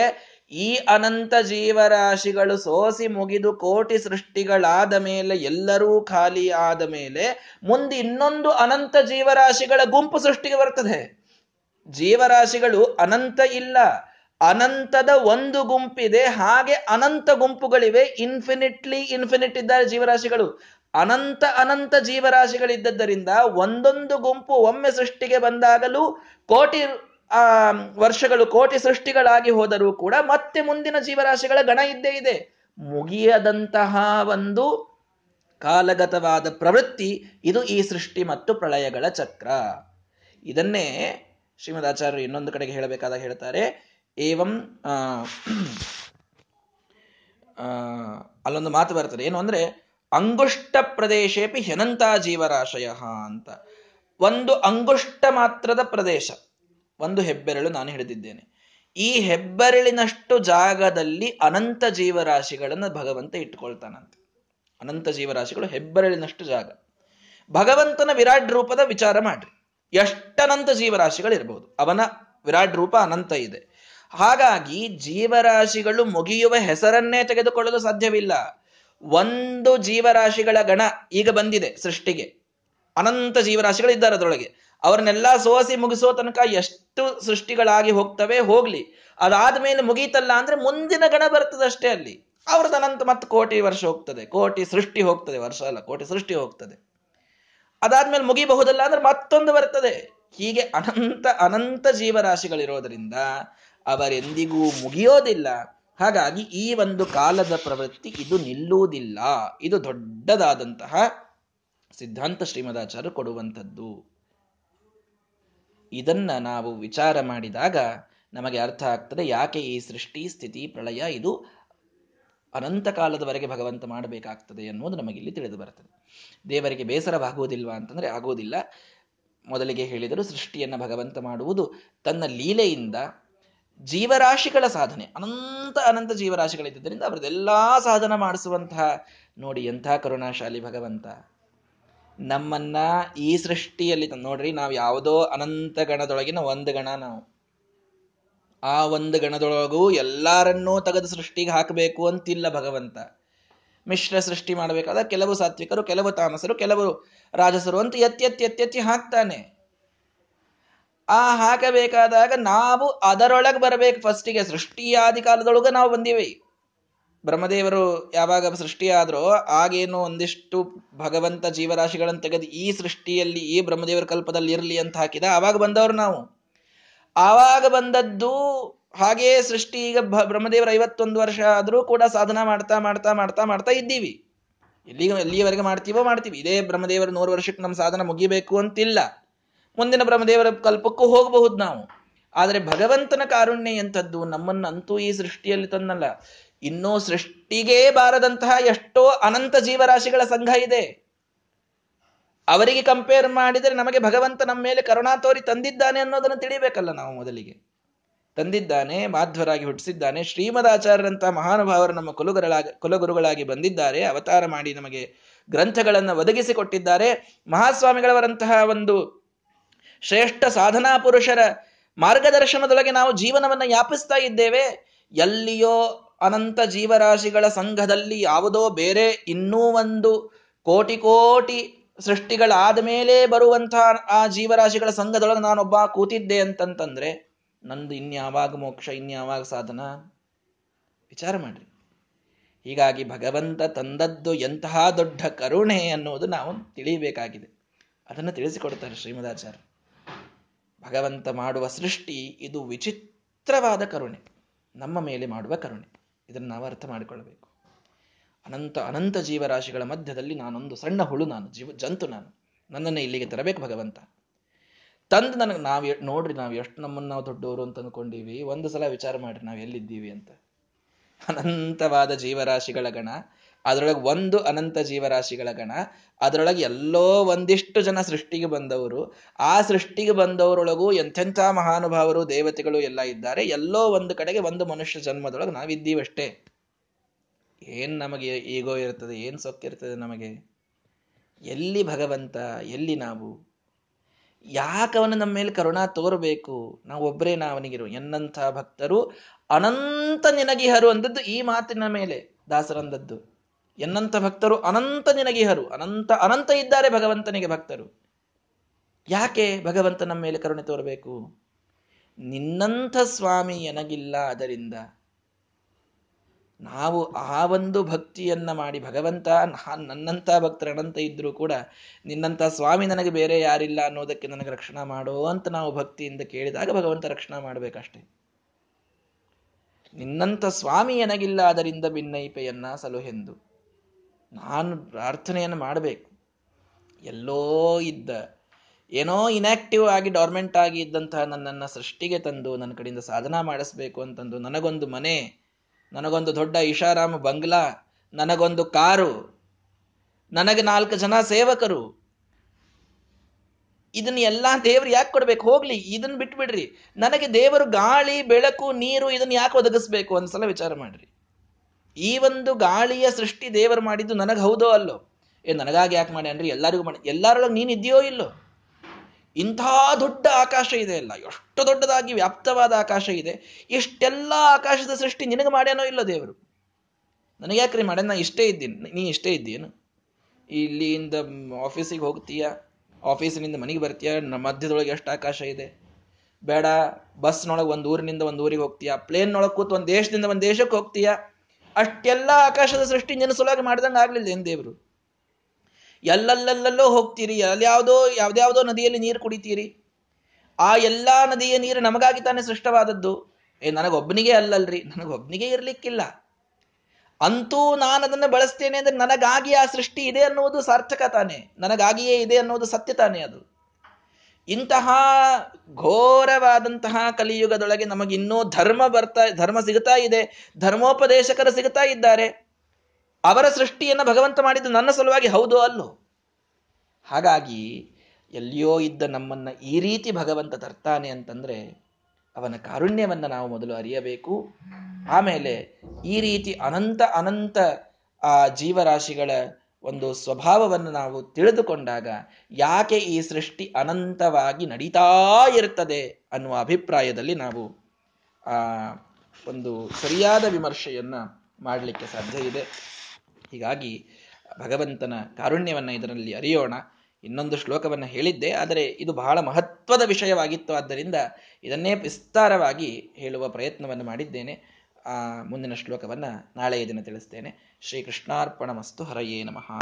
Speaker 1: ಈ ಅನಂತ ಜೀವರಾಶಿಗಳು ಸೋಸಿ ಮುಗಿದು ಕೋಟಿ ಸೃಷ್ಟಿಗಳಾದ ಮೇಲೆ, ಎಲ್ಲರೂ ಖಾಲಿ ಆದ ಮೇಲೆ, ಮುಂದೆ ಇನ್ನೊಂದು ಅನಂತ ಜೀವರಾಶಿಗಳ ಗುಂಪು ಸೃಷ್ಟಿಗೆ ಬರ್ತದೆ. ಜೀವರಾಶಿಗಳು ಅನಂತ ಇಲ್ಲ, ಅನಂತದ ಒಂದು ಗುಂಪಿದೆ, ಹಾಗೆ ಅನಂತ ಗುಂಪುಗಳಿವೆ ಇನ್ಫಿನಿಟ್ಲಿ ಇನ್ಫಿನಿಟ್ ಇದ್ದಾರೆ ಜೀವರಾಶಿಗಳು. ಅನಂತ ಅನಂತ ಜೀವರಾಶಿಗಳಿದ್ದದ್ದರಿಂದ ಒಂದೊಂದು ಗುಂಪು ಒಮ್ಮೆ ಸೃಷ್ಟಿಗೆ ಬಂದಾಗಲೂ ಕೋಟಿ ವರ್ಷಗಳು ಕೋಟಿ ಸೃಷ್ಟಿಗಳಾಗಿ ಹೋದರೂ ಕೂಡ ಮತ್ತೆ ಮುಂದಿನ ಜೀವರಾಶಿಗಳ ಗಣ ಇದ್ದೇ ಇದೆ. ಮುಗಿಯದಂತಹ ಒಂದು ಕಾಲಗತವಾದ ಪ್ರವೃತ್ತಿ ಇದು ಈ ಸೃಷ್ಟಿ ಮತ್ತು ಪ್ರಳಯಗಳ ಚಕ್ರ. ಇದನ್ನೇ ಶ್ರೀಮದಾಚಾರ್ಯರು ಇನ್ನೊಂದು ಕಡೆಗೆ ಹೇಳಬೇಕಾದ ಹೇಳ್ತಾರೆ. ಏವಂ ಅಲ್ಲೊಂದು ಮಾತು ಬರ್ತದೆ. ಏನು ಅಂದ್ರೆ ಅಂಗುಷ್ಟ ಪ್ರದೇಶೇಪಿ ಹೆನಂತ ಜೀವರಾಶಯ ಅಂತ. ಒಂದು ಅಂಗುಷ್ಟ ಮಾತ್ರದ ಪ್ರದೇಶ. ಒಂದು ಹೆಬ್ಬೆರಳು ನಾನು ಹಿಡಿದಿದ್ದೇನೆ. ಈ ಹೆಬ್ಬೆರಳಿನಷ್ಟು ಜಾಗದಲ್ಲಿ ಅನಂತ ಜೀವರಾಶಿಗಳನ್ನು ಭಗವಂತ ಇಟ್ಕೊಳ್ತಾನಂತೆ. ಅನಂತ ಜೀವರಾಶಿಗಳು ಹೆಬ್ಬೆರಳಿನಷ್ಟು ಜಾಗ. ಭಗವಂತನ ವಿರಾಟ್ ರೂಪದ ವಿಚಾರ ಮಾಡ್ರಿ. ಎಷ್ಟನಂತ ಜೀವರಾಶಿಗಳಿರ್ಬೋದು. ಅವನ ವಿರಾಟ್ ರೂಪ ಅನಂತ ಇದೆ. ಹಾಗಾಗಿ ಜೀವರಾಶಿಗಳು ಮುಗಿಯುವ ಹೆಸರನ್ನೇ ತೆಗೆದುಕೊಳ್ಳಲು ಸಾಧ್ಯವಿಲ್ಲ. ಒಂದು ಜೀವರಾಶಿಗಳ ಗಣ ಈಗ ಬಂದಿದೆ ಸೃಷ್ಟಿಗೆ. ಅನಂತ ಜೀವರಾಶಿಗಳು ಇದ್ದಾರೆ ಅದರೊಳಗೆ. ಅವ್ರನ್ನೆಲ್ಲ ಸೋಸಿ ಮುಗಿಸೋ ತನಕ ಎಷ್ಟು ಸೃಷ್ಟಿಗಳಾಗಿ ಹೋಗ್ತವೆ ಹೋಗ್ಲಿ. ಅದಾದ ಮೇಲೆ ಮುಗೀತಲ್ಲ ಅಂದ್ರೆ ಮುಂದಿನ ಗಣ ಬರ್ತದಷ್ಟೇ ಅಲ್ಲಿ. ಅವ್ರದ್ದು ಅನಂತ ಮತ್ತೆ ಕೋಟಿ ವರ್ಷ ಹೋಗ್ತದೆ. ಕೋಟಿ ಸೃಷ್ಟಿ ಹೋಗ್ತದೆ ವರ್ಷ ಅಲ್ಲ, ಕೋಟಿ ಸೃಷ್ಟಿ ಹೋಗ್ತದೆ. ಅದಾದ್ಮೇಲೆ ಮುಗಿಬಹುದಲ್ಲ ಅಂದ್ರೆ ಮತ್ತೊಂದು ಬರ್ತದೆ. ಹೀಗೆ ಅನಂತ ಅನಂತ ಜೀವರಾಶಿಗಳಿರೋದರಿಂದ ಅವರೆಂದಿಗೂ ಮುಗಿಯೋದಿಲ್ಲ. ಹಾಗಾಗಿ ಈ ಒಂದು ಕಾಲದ ಪ್ರವೃತ್ತಿ ಇದು ನಿಲ್ಲುವುದಿಲ್ಲ. ಇದು ದೊಡ್ಡದಾದಂತಹ ಸಿದ್ಧಾಂತ ಶ್ರೀಮದಾಚಾರ್ಯ ಕೊಡುವಂಥದ್ದು. ಇದನ್ನ ನಾವು ವಿಚಾರ ಮಾಡಿದಾಗ ನಮಗೆ ಅರ್ಥ ಆಗ್ತದೆ, ಯಾಕೆ ಈ ಸೃಷ್ಟಿ, ಸ್ಥಿತಿ, ಪ್ರಳಯ ಇದು ಅನಂತ ಕಾಲದವರೆಗೆ ಭಗವಂತ ಮಾಡಬೇಕಾಗ್ತದೆ ಅನ್ನೋದು ನಮಗಿಲ್ಲಿ ತಿಳಿದು ಬರ್ತದೆ. ದೇವರಿಗೆ ಬೇಸರವಾಗುವುದಿಲ್ವಾ ಅಂತಂದ್ರೆ ಆಗುವುದಿಲ್ಲ. ಮೊದಲಿಗೆ ಹೇಳಿದರು, ಸೃಷ್ಟಿಯನ್ನ ಭಗವಂತ ಮಾಡುವುದು ತನ್ನ ಲೀಲೆಯಿಂದ ಜೀವರಾಶಿಗಳ ಸಾಧನೆ. ಅನಂತ ಅನಂತ ಜೀವರಾಶಿಗಳಿದ್ದರಿಂದ ಅವರದೆಲ್ಲಾ ಸಾಧನ ಮಾಡಿಸುವಂತಹ, ನೋಡಿ ಎಂಥ ಕರುಣಾಶಾಲಿ ಭಗವಂತ. ನಮ್ಮನ್ನ ಈ ಸೃಷ್ಟಿಯಲ್ಲಿ ನೋಡ್ರಿ ನಾವು ಯಾವುದೋ ಅನಂತ ಗಣದೊಳಗಿನ ಒಂದು ಗಣ ನಾವು. ಆ ಒಂದು ಗಣದೊಳಗೂ ಎಲ್ಲಾರನ್ನೂ ತೆಗೆದು ಸೃಷ್ಟಿಗೆ ಹಾಕಬೇಕು ಅಂತಿಲ್ಲ ಭಗವಂತ. ಮಿಶ್ರ ಸೃಷ್ಟಿ ಮಾಡಬೇಕಾದ ಕೆಲವು ಸಾತ್ವಿಕರು, ಕೆಲವು ತಾಮಸರು ಕೆಲವರು ರಾಜಸರು ಅಂತ ಎತ್ತಿ ಎತ್ತಿ ಎತ್ತಿ ಹಾಕ್ತಾನೆ. ಆ ಹಾಕಬೇಕಾದಾಗ ನಾವು ಅದರೊಳಗೆ ಬರಬೇಕು. ಫಸ್ಟಿಗೆ ಸೃಷ್ಟಿಯಾದಿ ಕಾಲದೊಳಗೆ ನಾವು ಬಂದೀವಿ. ಬ್ರಹ್ಮದೇವರು ಯಾವಾಗ ಸೃಷ್ಟಿಯಾದರೋ ಆಗೇನು ಒಂದಿಷ್ಟು ಭಗವಂತ ಜೀವರಾಶಿಗಳನ್ನು ತೆಗೆದು ಈ ಸೃಷ್ಟಿಯಲ್ಲಿ, ಈ ಬ್ರಹ್ಮದೇವರ ಕಲ್ಪದಲ್ಲಿ ಇರಲಿ ಅಂತ ಹಾಕಿದ, ಆವಾಗ ಬಂದವರು ನಾವು. ಆವಾಗ ಬಂದದ್ದು ಹಾಗೇ ಸೃಷ್ಟಿ, ಈಗ ಬ್ರಹ್ಮದೇವರ ಐವತ್ತೊಂದು ವರ್ಷ ಆದರೂ ಕೂಡ ಸಾಧನ ಮಾಡ್ತಾ ಮಾಡ್ತಾ ಮಾಡ್ತಾ ಮಾಡ್ತಾ ಇದ್ದೀವಿ. ಇಲ್ಲಿ ಎಲ್ಲಿಯವರೆಗೆ ಮಾಡ್ತೀವೋ ಮಾಡ್ತೀವಿ. ಇದೇ ಬ್ರಹ್ಮದೇವರ ನೂರು ವರ್ಷಕ್ಕೆ ನಮ್ಮ ಸಾಧನ ಮುಗಿಬೇಕು ಅಂತಿಲ್ಲ. ಮುಂದಿನ ಬ್ರಹ್ಮದೇವರ ಕಲ್ಪಕ್ಕೂ ಹೋಗಬಹುದು ನಾವು. ಆದರೆ ಭಗವಂತನ ಕಾರುಣ್ಯ ಎಂಥದ್ದು ನಮ್ಮನ್ನಂತೂ ಈ ಸೃಷ್ಟಿಯಲ್ಲಿ ತಂದಲ್ಲ. ಇನ್ನೂ ಸೃಷ್ಟಿಗೆ ಬಾರದಂತಹ ಎಷ್ಟೋ ಅನಂತ ಜೀವರಾಶಿಗಳ ಸಂಘ ಇದೆ. ಅವರಿಗೆ ಕಂಪೇರ್ ಮಾಡಿದರೆ ನಮಗೆ ಭಗವಂತ ನಮ್ಮ ಮೇಲೆ ಕರುಣಾ ತೋರಿ ತಂದಿದ್ದಾನೆ ಅನ್ನೋದನ್ನು ತಿಳಿಬೇಕಲ್ಲ ನಾವು ಮೊದಲಿಗೆ. ತಂದಿದ್ದಾನೆ, ಮಾಧ್ವರಾಗಿ ಹುಟ್ಟಿಸಿದ್ದಾನೆ ಶ್ರೀಮದಾಚಾರ್ಯರಂತ ಮಹಾನುಭಾವರು ನಮ್ಮ ಕುಲಗುರುಗಳಾಗಿ ಕುಲಗುರುಗಳಾಗಿ ಬಂದಿದ್ದಾರೆ, ಅವತಾರ ಮಾಡಿ ನಮಗೆ ಗ್ರಂಥಗಳನ್ನು ಒದಗಿಸಿಕೊಟ್ಟಿದ್ದಾರೆ. ಮಹಾಸ್ವಾಮಿಗಳವರಂತಹ ಒಂದು ಶ್ರೇಷ್ಠ ಸಾಧನಾ ಪುರುಷರ ಮಾರ್ಗದರ್ಶನದೊಳಗೆ ನಾವು ಜೀವನವನ್ನು ಯಾಪಿಸ್ತಾ ಇದ್ದೇವೆ. ಎಲ್ಲಿಯೋ ಅನಂತ ಜೀವರಾಶಿಗಳ ಸಂಘದಲ್ಲಿ ಯಾವುದೋ ಬೇರೆ ಇನ್ನೂ ಒಂದು ಕೋಟಿ ಕೋಟಿ ಸೃಷ್ಟಿಗಳಾದ ಮೇಲೆ ಬರುವಂತಹ ಆ ಜೀವರಾಶಿಗಳ ಸಂಘದೊಳಗೆ ನಾನೊಬ್ಬ ಕೂತಿದ್ದೆ ಅಂತಂತಂದ್ರೆ ನಂದು ಇನ್ಯಾವಾಗ ಮೋಕ್ಷ, ಇನ್ಯಾವಾಗ ಸಾಧನ? ವಿಚಾರ ಮಾಡ್ರಿ. ಹೀಗಾಗಿ ಭಗವಂತ ತಂದದ್ದು ಎಂತಹ ದೊಡ್ಡ ಕರುಣೆ ಅನ್ನುವುದು ನಾವು ತಿಳಿಯಬೇಕಾಗಿದೆ. ಅದನ್ನು ತಿಳಿಸಿಕೊಡ್ತಾರೆ ಶ್ರೀಮದಾಚಾರ್ಯ. ಭಗವಂತ ಮಾಡುವ ಸೃಷ್ಟಿ ಇದು ವಿಚಿತ್ರವಾದ ಕರುಣೆ. ನಮ್ಮ ಮೇಲೆ ಮಾಡುವ ಕರುಣೆ. ಇದನ್ನು ನಾವು ಅರ್ಥ ಮಾಡಿಕೊಳ್ಳಬೇಕು. ಅನಂತ ಅನಂತ ಜೀವರಾಶಿಗಳ ಮಧ್ಯದಲ್ಲಿ ನಾನೊಂದು ಸಣ್ಣ ಹುಳು ನಾನು, ಜೀವ, ಜಂತು ನಾನು. ನನ್ನನ್ನು ಇಲ್ಲಿಗೆ ತರಬೇಕು ಭಗವಂತ. ತಂದು ನನಗೆ ನಾವು ನೋಡ್ರಿ ನಾವು ಎಷ್ಟು ನಮ್ಮನ್ನು ನಾವು ದೊಡ್ಡವರು ಅಂತ ಅಂದ್ಕೊಂಡೀವಿ ಒಂದು ಸಲ ವಿಚಾರ ಮಾಡ್ರಿ ನಾವು ಎಲ್ಲಿದ್ದೀವಿ ಅಂತ. ಅನಂತವಾದ ಜೀವರಾಶಿಗಳ ಗಣ ಅದರೊಳಗೆ ಒಂದು ಅನಂತ ಜೀವರಾಶಿಗಳ ಗಣ, ಅದರೊಳಗೆ ಎಲ್ಲೋ ಒಂದಿಷ್ಟು ಜನ ಸೃಷ್ಟಿಗೆ ಬಂದವರು. ಆ ಸೃಷ್ಟಿಗೆ ಬಂದವರೊಳಗೂ ಎಂಥೆಂಥ ಮಹಾನುಭಾವರು, ದೇವತೆಗಳು ಎಲ್ಲ ಇದ್ದಾರೆ. ಎಲ್ಲೋ ಒಂದು ಕಡೆಗೆ ಒಂದು ಮನುಷ್ಯ ಜನ್ಮದೊಳಗೆ ನಾವಿದ್ದೀವಷ್ಟೇ. ಏನ್ ನಮಗೆ ಈಗೋ ಇರ್ತದೆ, ಏನ್ ಸೊಕ್ಕಿರ್ತದೆ ನಮಗೆ? ಎಲ್ಲಿ ಭಗವಂತ, ಎಲ್ಲಿ ನಾವು? ಯಾಕವನು ನಮ್ಮ ಮೇಲೆ ಕರುಣಾ ತೋರಬೇಕು? ನಾವು ಒಬ್ಬರೇ ನಾವನಿಗಿರು ಎನ್ನಂಥ ಭಕ್ತರು ಅನಂತ ನಿನಗಿಹರು ಅಂದದ್ದು ಈ ಮಾತಿನ ಮೇಲೆ ದಾಸರಂದದ್ದು. ಎನ್ನಂಥ ಭಕ್ತರು ಅನಂತ ನಿನಗಿಹರು. ಅನಂತ ಅನಂತ ಇದ್ದಾರೆ ಭಗವಂತನಿಗೆ ಭಕ್ತರು. ಯಾಕೆ ಭಗವಂತ ನಮ್ಮ ಮೇಲೆ ಕರುಣೆ ತೋರಬೇಕು? ನಿನ್ನಂಥ ಸ್ವಾಮಿ ಎನಗಿಲ್ಲ ಅದರಿಂದ. ನಾವು ಆ ಒಂದು ಭಕ್ತಿಯನ್ನ ಮಾಡಿ ಭಗವಂತ ನನ್ನಂಥ ಭಕ್ತರು ಅನಂತ ಇದ್ರೂ ಕೂಡ ನಿನ್ನಂಥ ಸ್ವಾಮಿ ನನಗೆ ಬೇರೆ ಯಾರಿಲ್ಲ ಅನ್ನೋದಕ್ಕೆ ನನಗೆ ರಕ್ಷಣಾ ಮಾಡೋ ಅಂತ ನಾವು ಭಕ್ತಿಯಿಂದ ಕೇಳಿದಾಗ ಭಗವಂತ ರಕ್ಷಣಾ ಮಾಡಬೇಕಷ್ಟೆ. ನಿನ್ನಂಥ ಸ್ವಾಮಿ ಎನಗಿಲ್ಲ ಅದರಿಂದ ಭಿನ್ನೈಪೆಯನ್ನ ಸಲುಹೆಂದು ನಾನು ಪ್ರಾರ್ಥನೆಯನ್ನು ಮಾಡಬೇಕು. ಎಲ್ಲೋ ಇದ್ದ, ಏನೋ ಇನ್ಆಕ್ಟಿವ್ ಆಗಿ ಡಾರ್ಮೆಂಟ್ ಆಗಿ ಇದ್ದಂತಹ ನನ್ನನ್ನು ಸೃಷ್ಟಿಗೆ ತಂದು, ನನ್ನ ಕಡೆಯಿಂದ ಸಾಧನ ಮಾಡಿಸ್ಬೇಕು ಅಂತಂದು ನನಗೊಂದು ಮನೆ, ನನಗೊಂದು ದೊಡ್ಡ ಇಶಾರಾಮ ಬಂಗ್ಲಾ, ನನಗೊಂದು ಕಾರು, ನನಗೆ ನಾಲ್ಕು ಜನ ಸೇವಕರು. ಇದನ್ನ ಎಲ್ಲಾ ದೇವರು ಯಾಕೆ ಕೊಡ್ಬೇಕು? ಹೋಗ್ಲಿ, ಇದನ್ನ ಬಿಟ್ಬಿಡ್ರಿ. ನನಗೆ ದೇವರು ಗಾಳಿ, ಬೆಳಕು, ನೀರು ಇದನ್ನ ಯಾಕೆ ಒದಗಿಸ್ಬೇಕು? ಒಂದ್ಸಲ ವಿಚಾರ ಮಾಡ್ರಿ. ಈ ಒಂದು ಗಾಳಿಯ ಸೃಷ್ಟಿ ದೇವರು ಮಾಡಿದ್ದು ನನಗೆ ಹೌದೋ ಅಲ್ಲೋ? ಏ, ನನಗಾಗಿ ಯಾಕೆ ಮಾಡಿ ಅಂದ್ರೆ ಎಲ್ಲರಿಗೂ ಮಾಡಿ, ಎಲ್ಲರೊಳಗೆ ನೀನು ಇದೆಯೋ ಇಲ್ಲೋ? ಇಂಥ ದೊಡ್ಡ ಆಕಾಶ ಇದೆ ಅಲ್ಲ, ಎಷ್ಟು ದೊಡ್ಡದಾಗಿ ವ್ಯಾಪ್ತವಾದ ಆಕಾಶ ಇದೆ ಇಷ್ಟೆಲ್ಲ ಆಕಾಶದ ಸೃಷ್ಟಿ ನಿನಗೆ ಮಾಡ್ಯಾನೋ ಇಲ್ಲೋ ದೇವರು? ನನಗೆ ಯಾಕ್ರಿ ಮಾಡ್ಯ? ನಾ ಇಷ್ಟೇ ಇದ್ದೀನಿ. ನೀ ಇಷ್ಟೇ ಇದ್ದೀನು ಇಲ್ಲಿಂದ ಆಫೀಸಿಗೆ ಹೋಗ್ತೀಯ? ಆಫೀಸಿನಿಂದ ಮನೆಗೆ ಬರ್ತೀಯ? ಮಧ್ಯದೊಳಗೆ ಎಷ್ಟು ಆಕಾಶ ಇದೆ? ಬೇಡ, ಬಸ್ನೊಳಗೆ ಒಂದು ಊರಿನಿಂದ ಒಂದು ಊರಿಗೆ ಹೋಗ್ತೀಯ? ಪ್ಲೇನ್ನೊಳಗೆ ಕೂತು ಒಂದು ದೇಶದಿಂದ ಒಂದು ದೇಶಕ್ಕೆ ಹೋಗ್ತೀಯ? ಅಷ್ಟೆಲ್ಲ ಆಕಾಶದ ಸೃಷ್ಟಿ ನೆನಸೊಳಗೆ ಮಾಡ್ದಂಗೆ ಆಗ್ಲಿಲ್ಲ ಏನ್ ದೇವರು? ಎಲ್ಲೆಲ್ಲೆಲ್ಲೋ ಹೋಗ್ತೀರಿ ಅಲ್ಯಾವುದೋ ಯಾವುದ್ಯಾವುದೋ ನದಿಯಲ್ಲಿ ನೀರು ಕುಡಿತೀರಿ. ಆ ಎಲ್ಲಾ ನದಿಯ ನೀರು ನಮಗಾಗಿ ತಾನೇ ಸೃಷ್ಟವಾದದ್ದು. ಏ, ನನಗೊಬ್ಬನಿಗೆ ಅಲ್ಲಲ್ರಿ, ನನಗೊಬ್ಬನಿಗೆ ಇರಲಿಕ್ಕಿಲ್ಲ. ಅಂತೂ ನಾನು ಅದನ್ನು ಬಳಸ್ತೇನೆ ಅಂದ್ರೆ ನನಗಾಗಿ ಆ ಸೃಷ್ಟಿ ಇದೆ ಅನ್ನುವುದು ಸಾರ್ಥಕ ತಾನೆ, ನನಗಾಗಿಯೇ ಇದೆ ಅನ್ನೋದು ಸತ್ಯ ತಾನೇ ಅದು. ಇಂತಹ ಘೋರವಾದಂತಹ ಕಲಿಯುಗದೊಳಗೆ ನಮಗಿನ್ನೂ ಧರ್ಮ ಬರ್ತಾ, ಧರ್ಮ ಸಿಗುತ್ತಾ ಇದೆ, ಧರ್ಮೋಪದೇಶಕರು ಸಿಗುತ್ತಾ ಇದ್ದಾರೆ. ಅವರ ಸೃಷ್ಟಿಯನ್ನು ಭಗವಂತ ಮಾಡಿದ್ದು ನನ್ನ ಸಲುವಾಗಿ ಹೌದು ಅಲ್ಲೋ? ಹಾಗಾಗಿ ಎಲ್ಲಿಯೋ ಇದ್ದ ನಮ್ಮನ್ನ ಈ ರೀತಿ ಭಗವಂತ ತರ್ತಾನೆ ಅಂತಂದ್ರೆ ಅವನ ಕಾರುಣ್ಯವನ್ನು ನಾವು ಮೊದಲು ಅರಿಯಬೇಕು. ಆಮೇಲೆ ಈ ರೀತಿ ಅನಂತ ಅನಂತ ಆ ಜೀವರಾಶಿಗಳ ಒಂದು ಸ್ವಭಾವವನ್ನು ನಾವು ತಿಳಿದುಕೊಂಡಾಗ ಯಾಕೆ ಈ ಸೃಷ್ಟಿ ಅನಂತವಾಗಿ ನಡೀತಾ ಇರ್ತದೆ ಅನ್ನುವ ಅಭಿಪ್ರಾಯದಲ್ಲಿ ನಾವು ಆ ಒಂದು ಸರಿಯಾದ ವಿಮರ್ಶೆಯನ್ನ ಮಾಡಲಿಕ್ಕೆ ಸಾಧ್ಯ ಇದೆ. ಹೀಗಾಗಿ ಭಗವಂತನ ಕಾರುಣ್ಯವನ್ನು ಇದರಲ್ಲಿ ಅರಿಯೋಣ. ಇನ್ನೊಂದು ಶ್ಲೋಕವನ್ನು ಹೇಳಿದ್ದೆ, ಆದರೆ ಇದು ಬಹಳ ಮಹತ್ವದ ವಿಷಯವಾಗಿತ್ತು, ಆದ್ದರಿಂದ ಇದನ್ನೇ ವಿಸ್ತಾರವಾಗಿ ಹೇಳುವ ಪ್ರಯತ್ನವನ್ನು ಮಾಡಿದ್ದೇನೆ. ಆ ಮುಂದಿನ ಶ್ಲೋಕವನ್ನು ನಾಳೆಯ ದಿನ ತಿಳಿಸ್ತೇನೆ. ಶ್ರೀ ಕೃಷ್ಣಾರ್ಪಣ ಮಸ್ತು ಹರಯೇ ನಮಃ.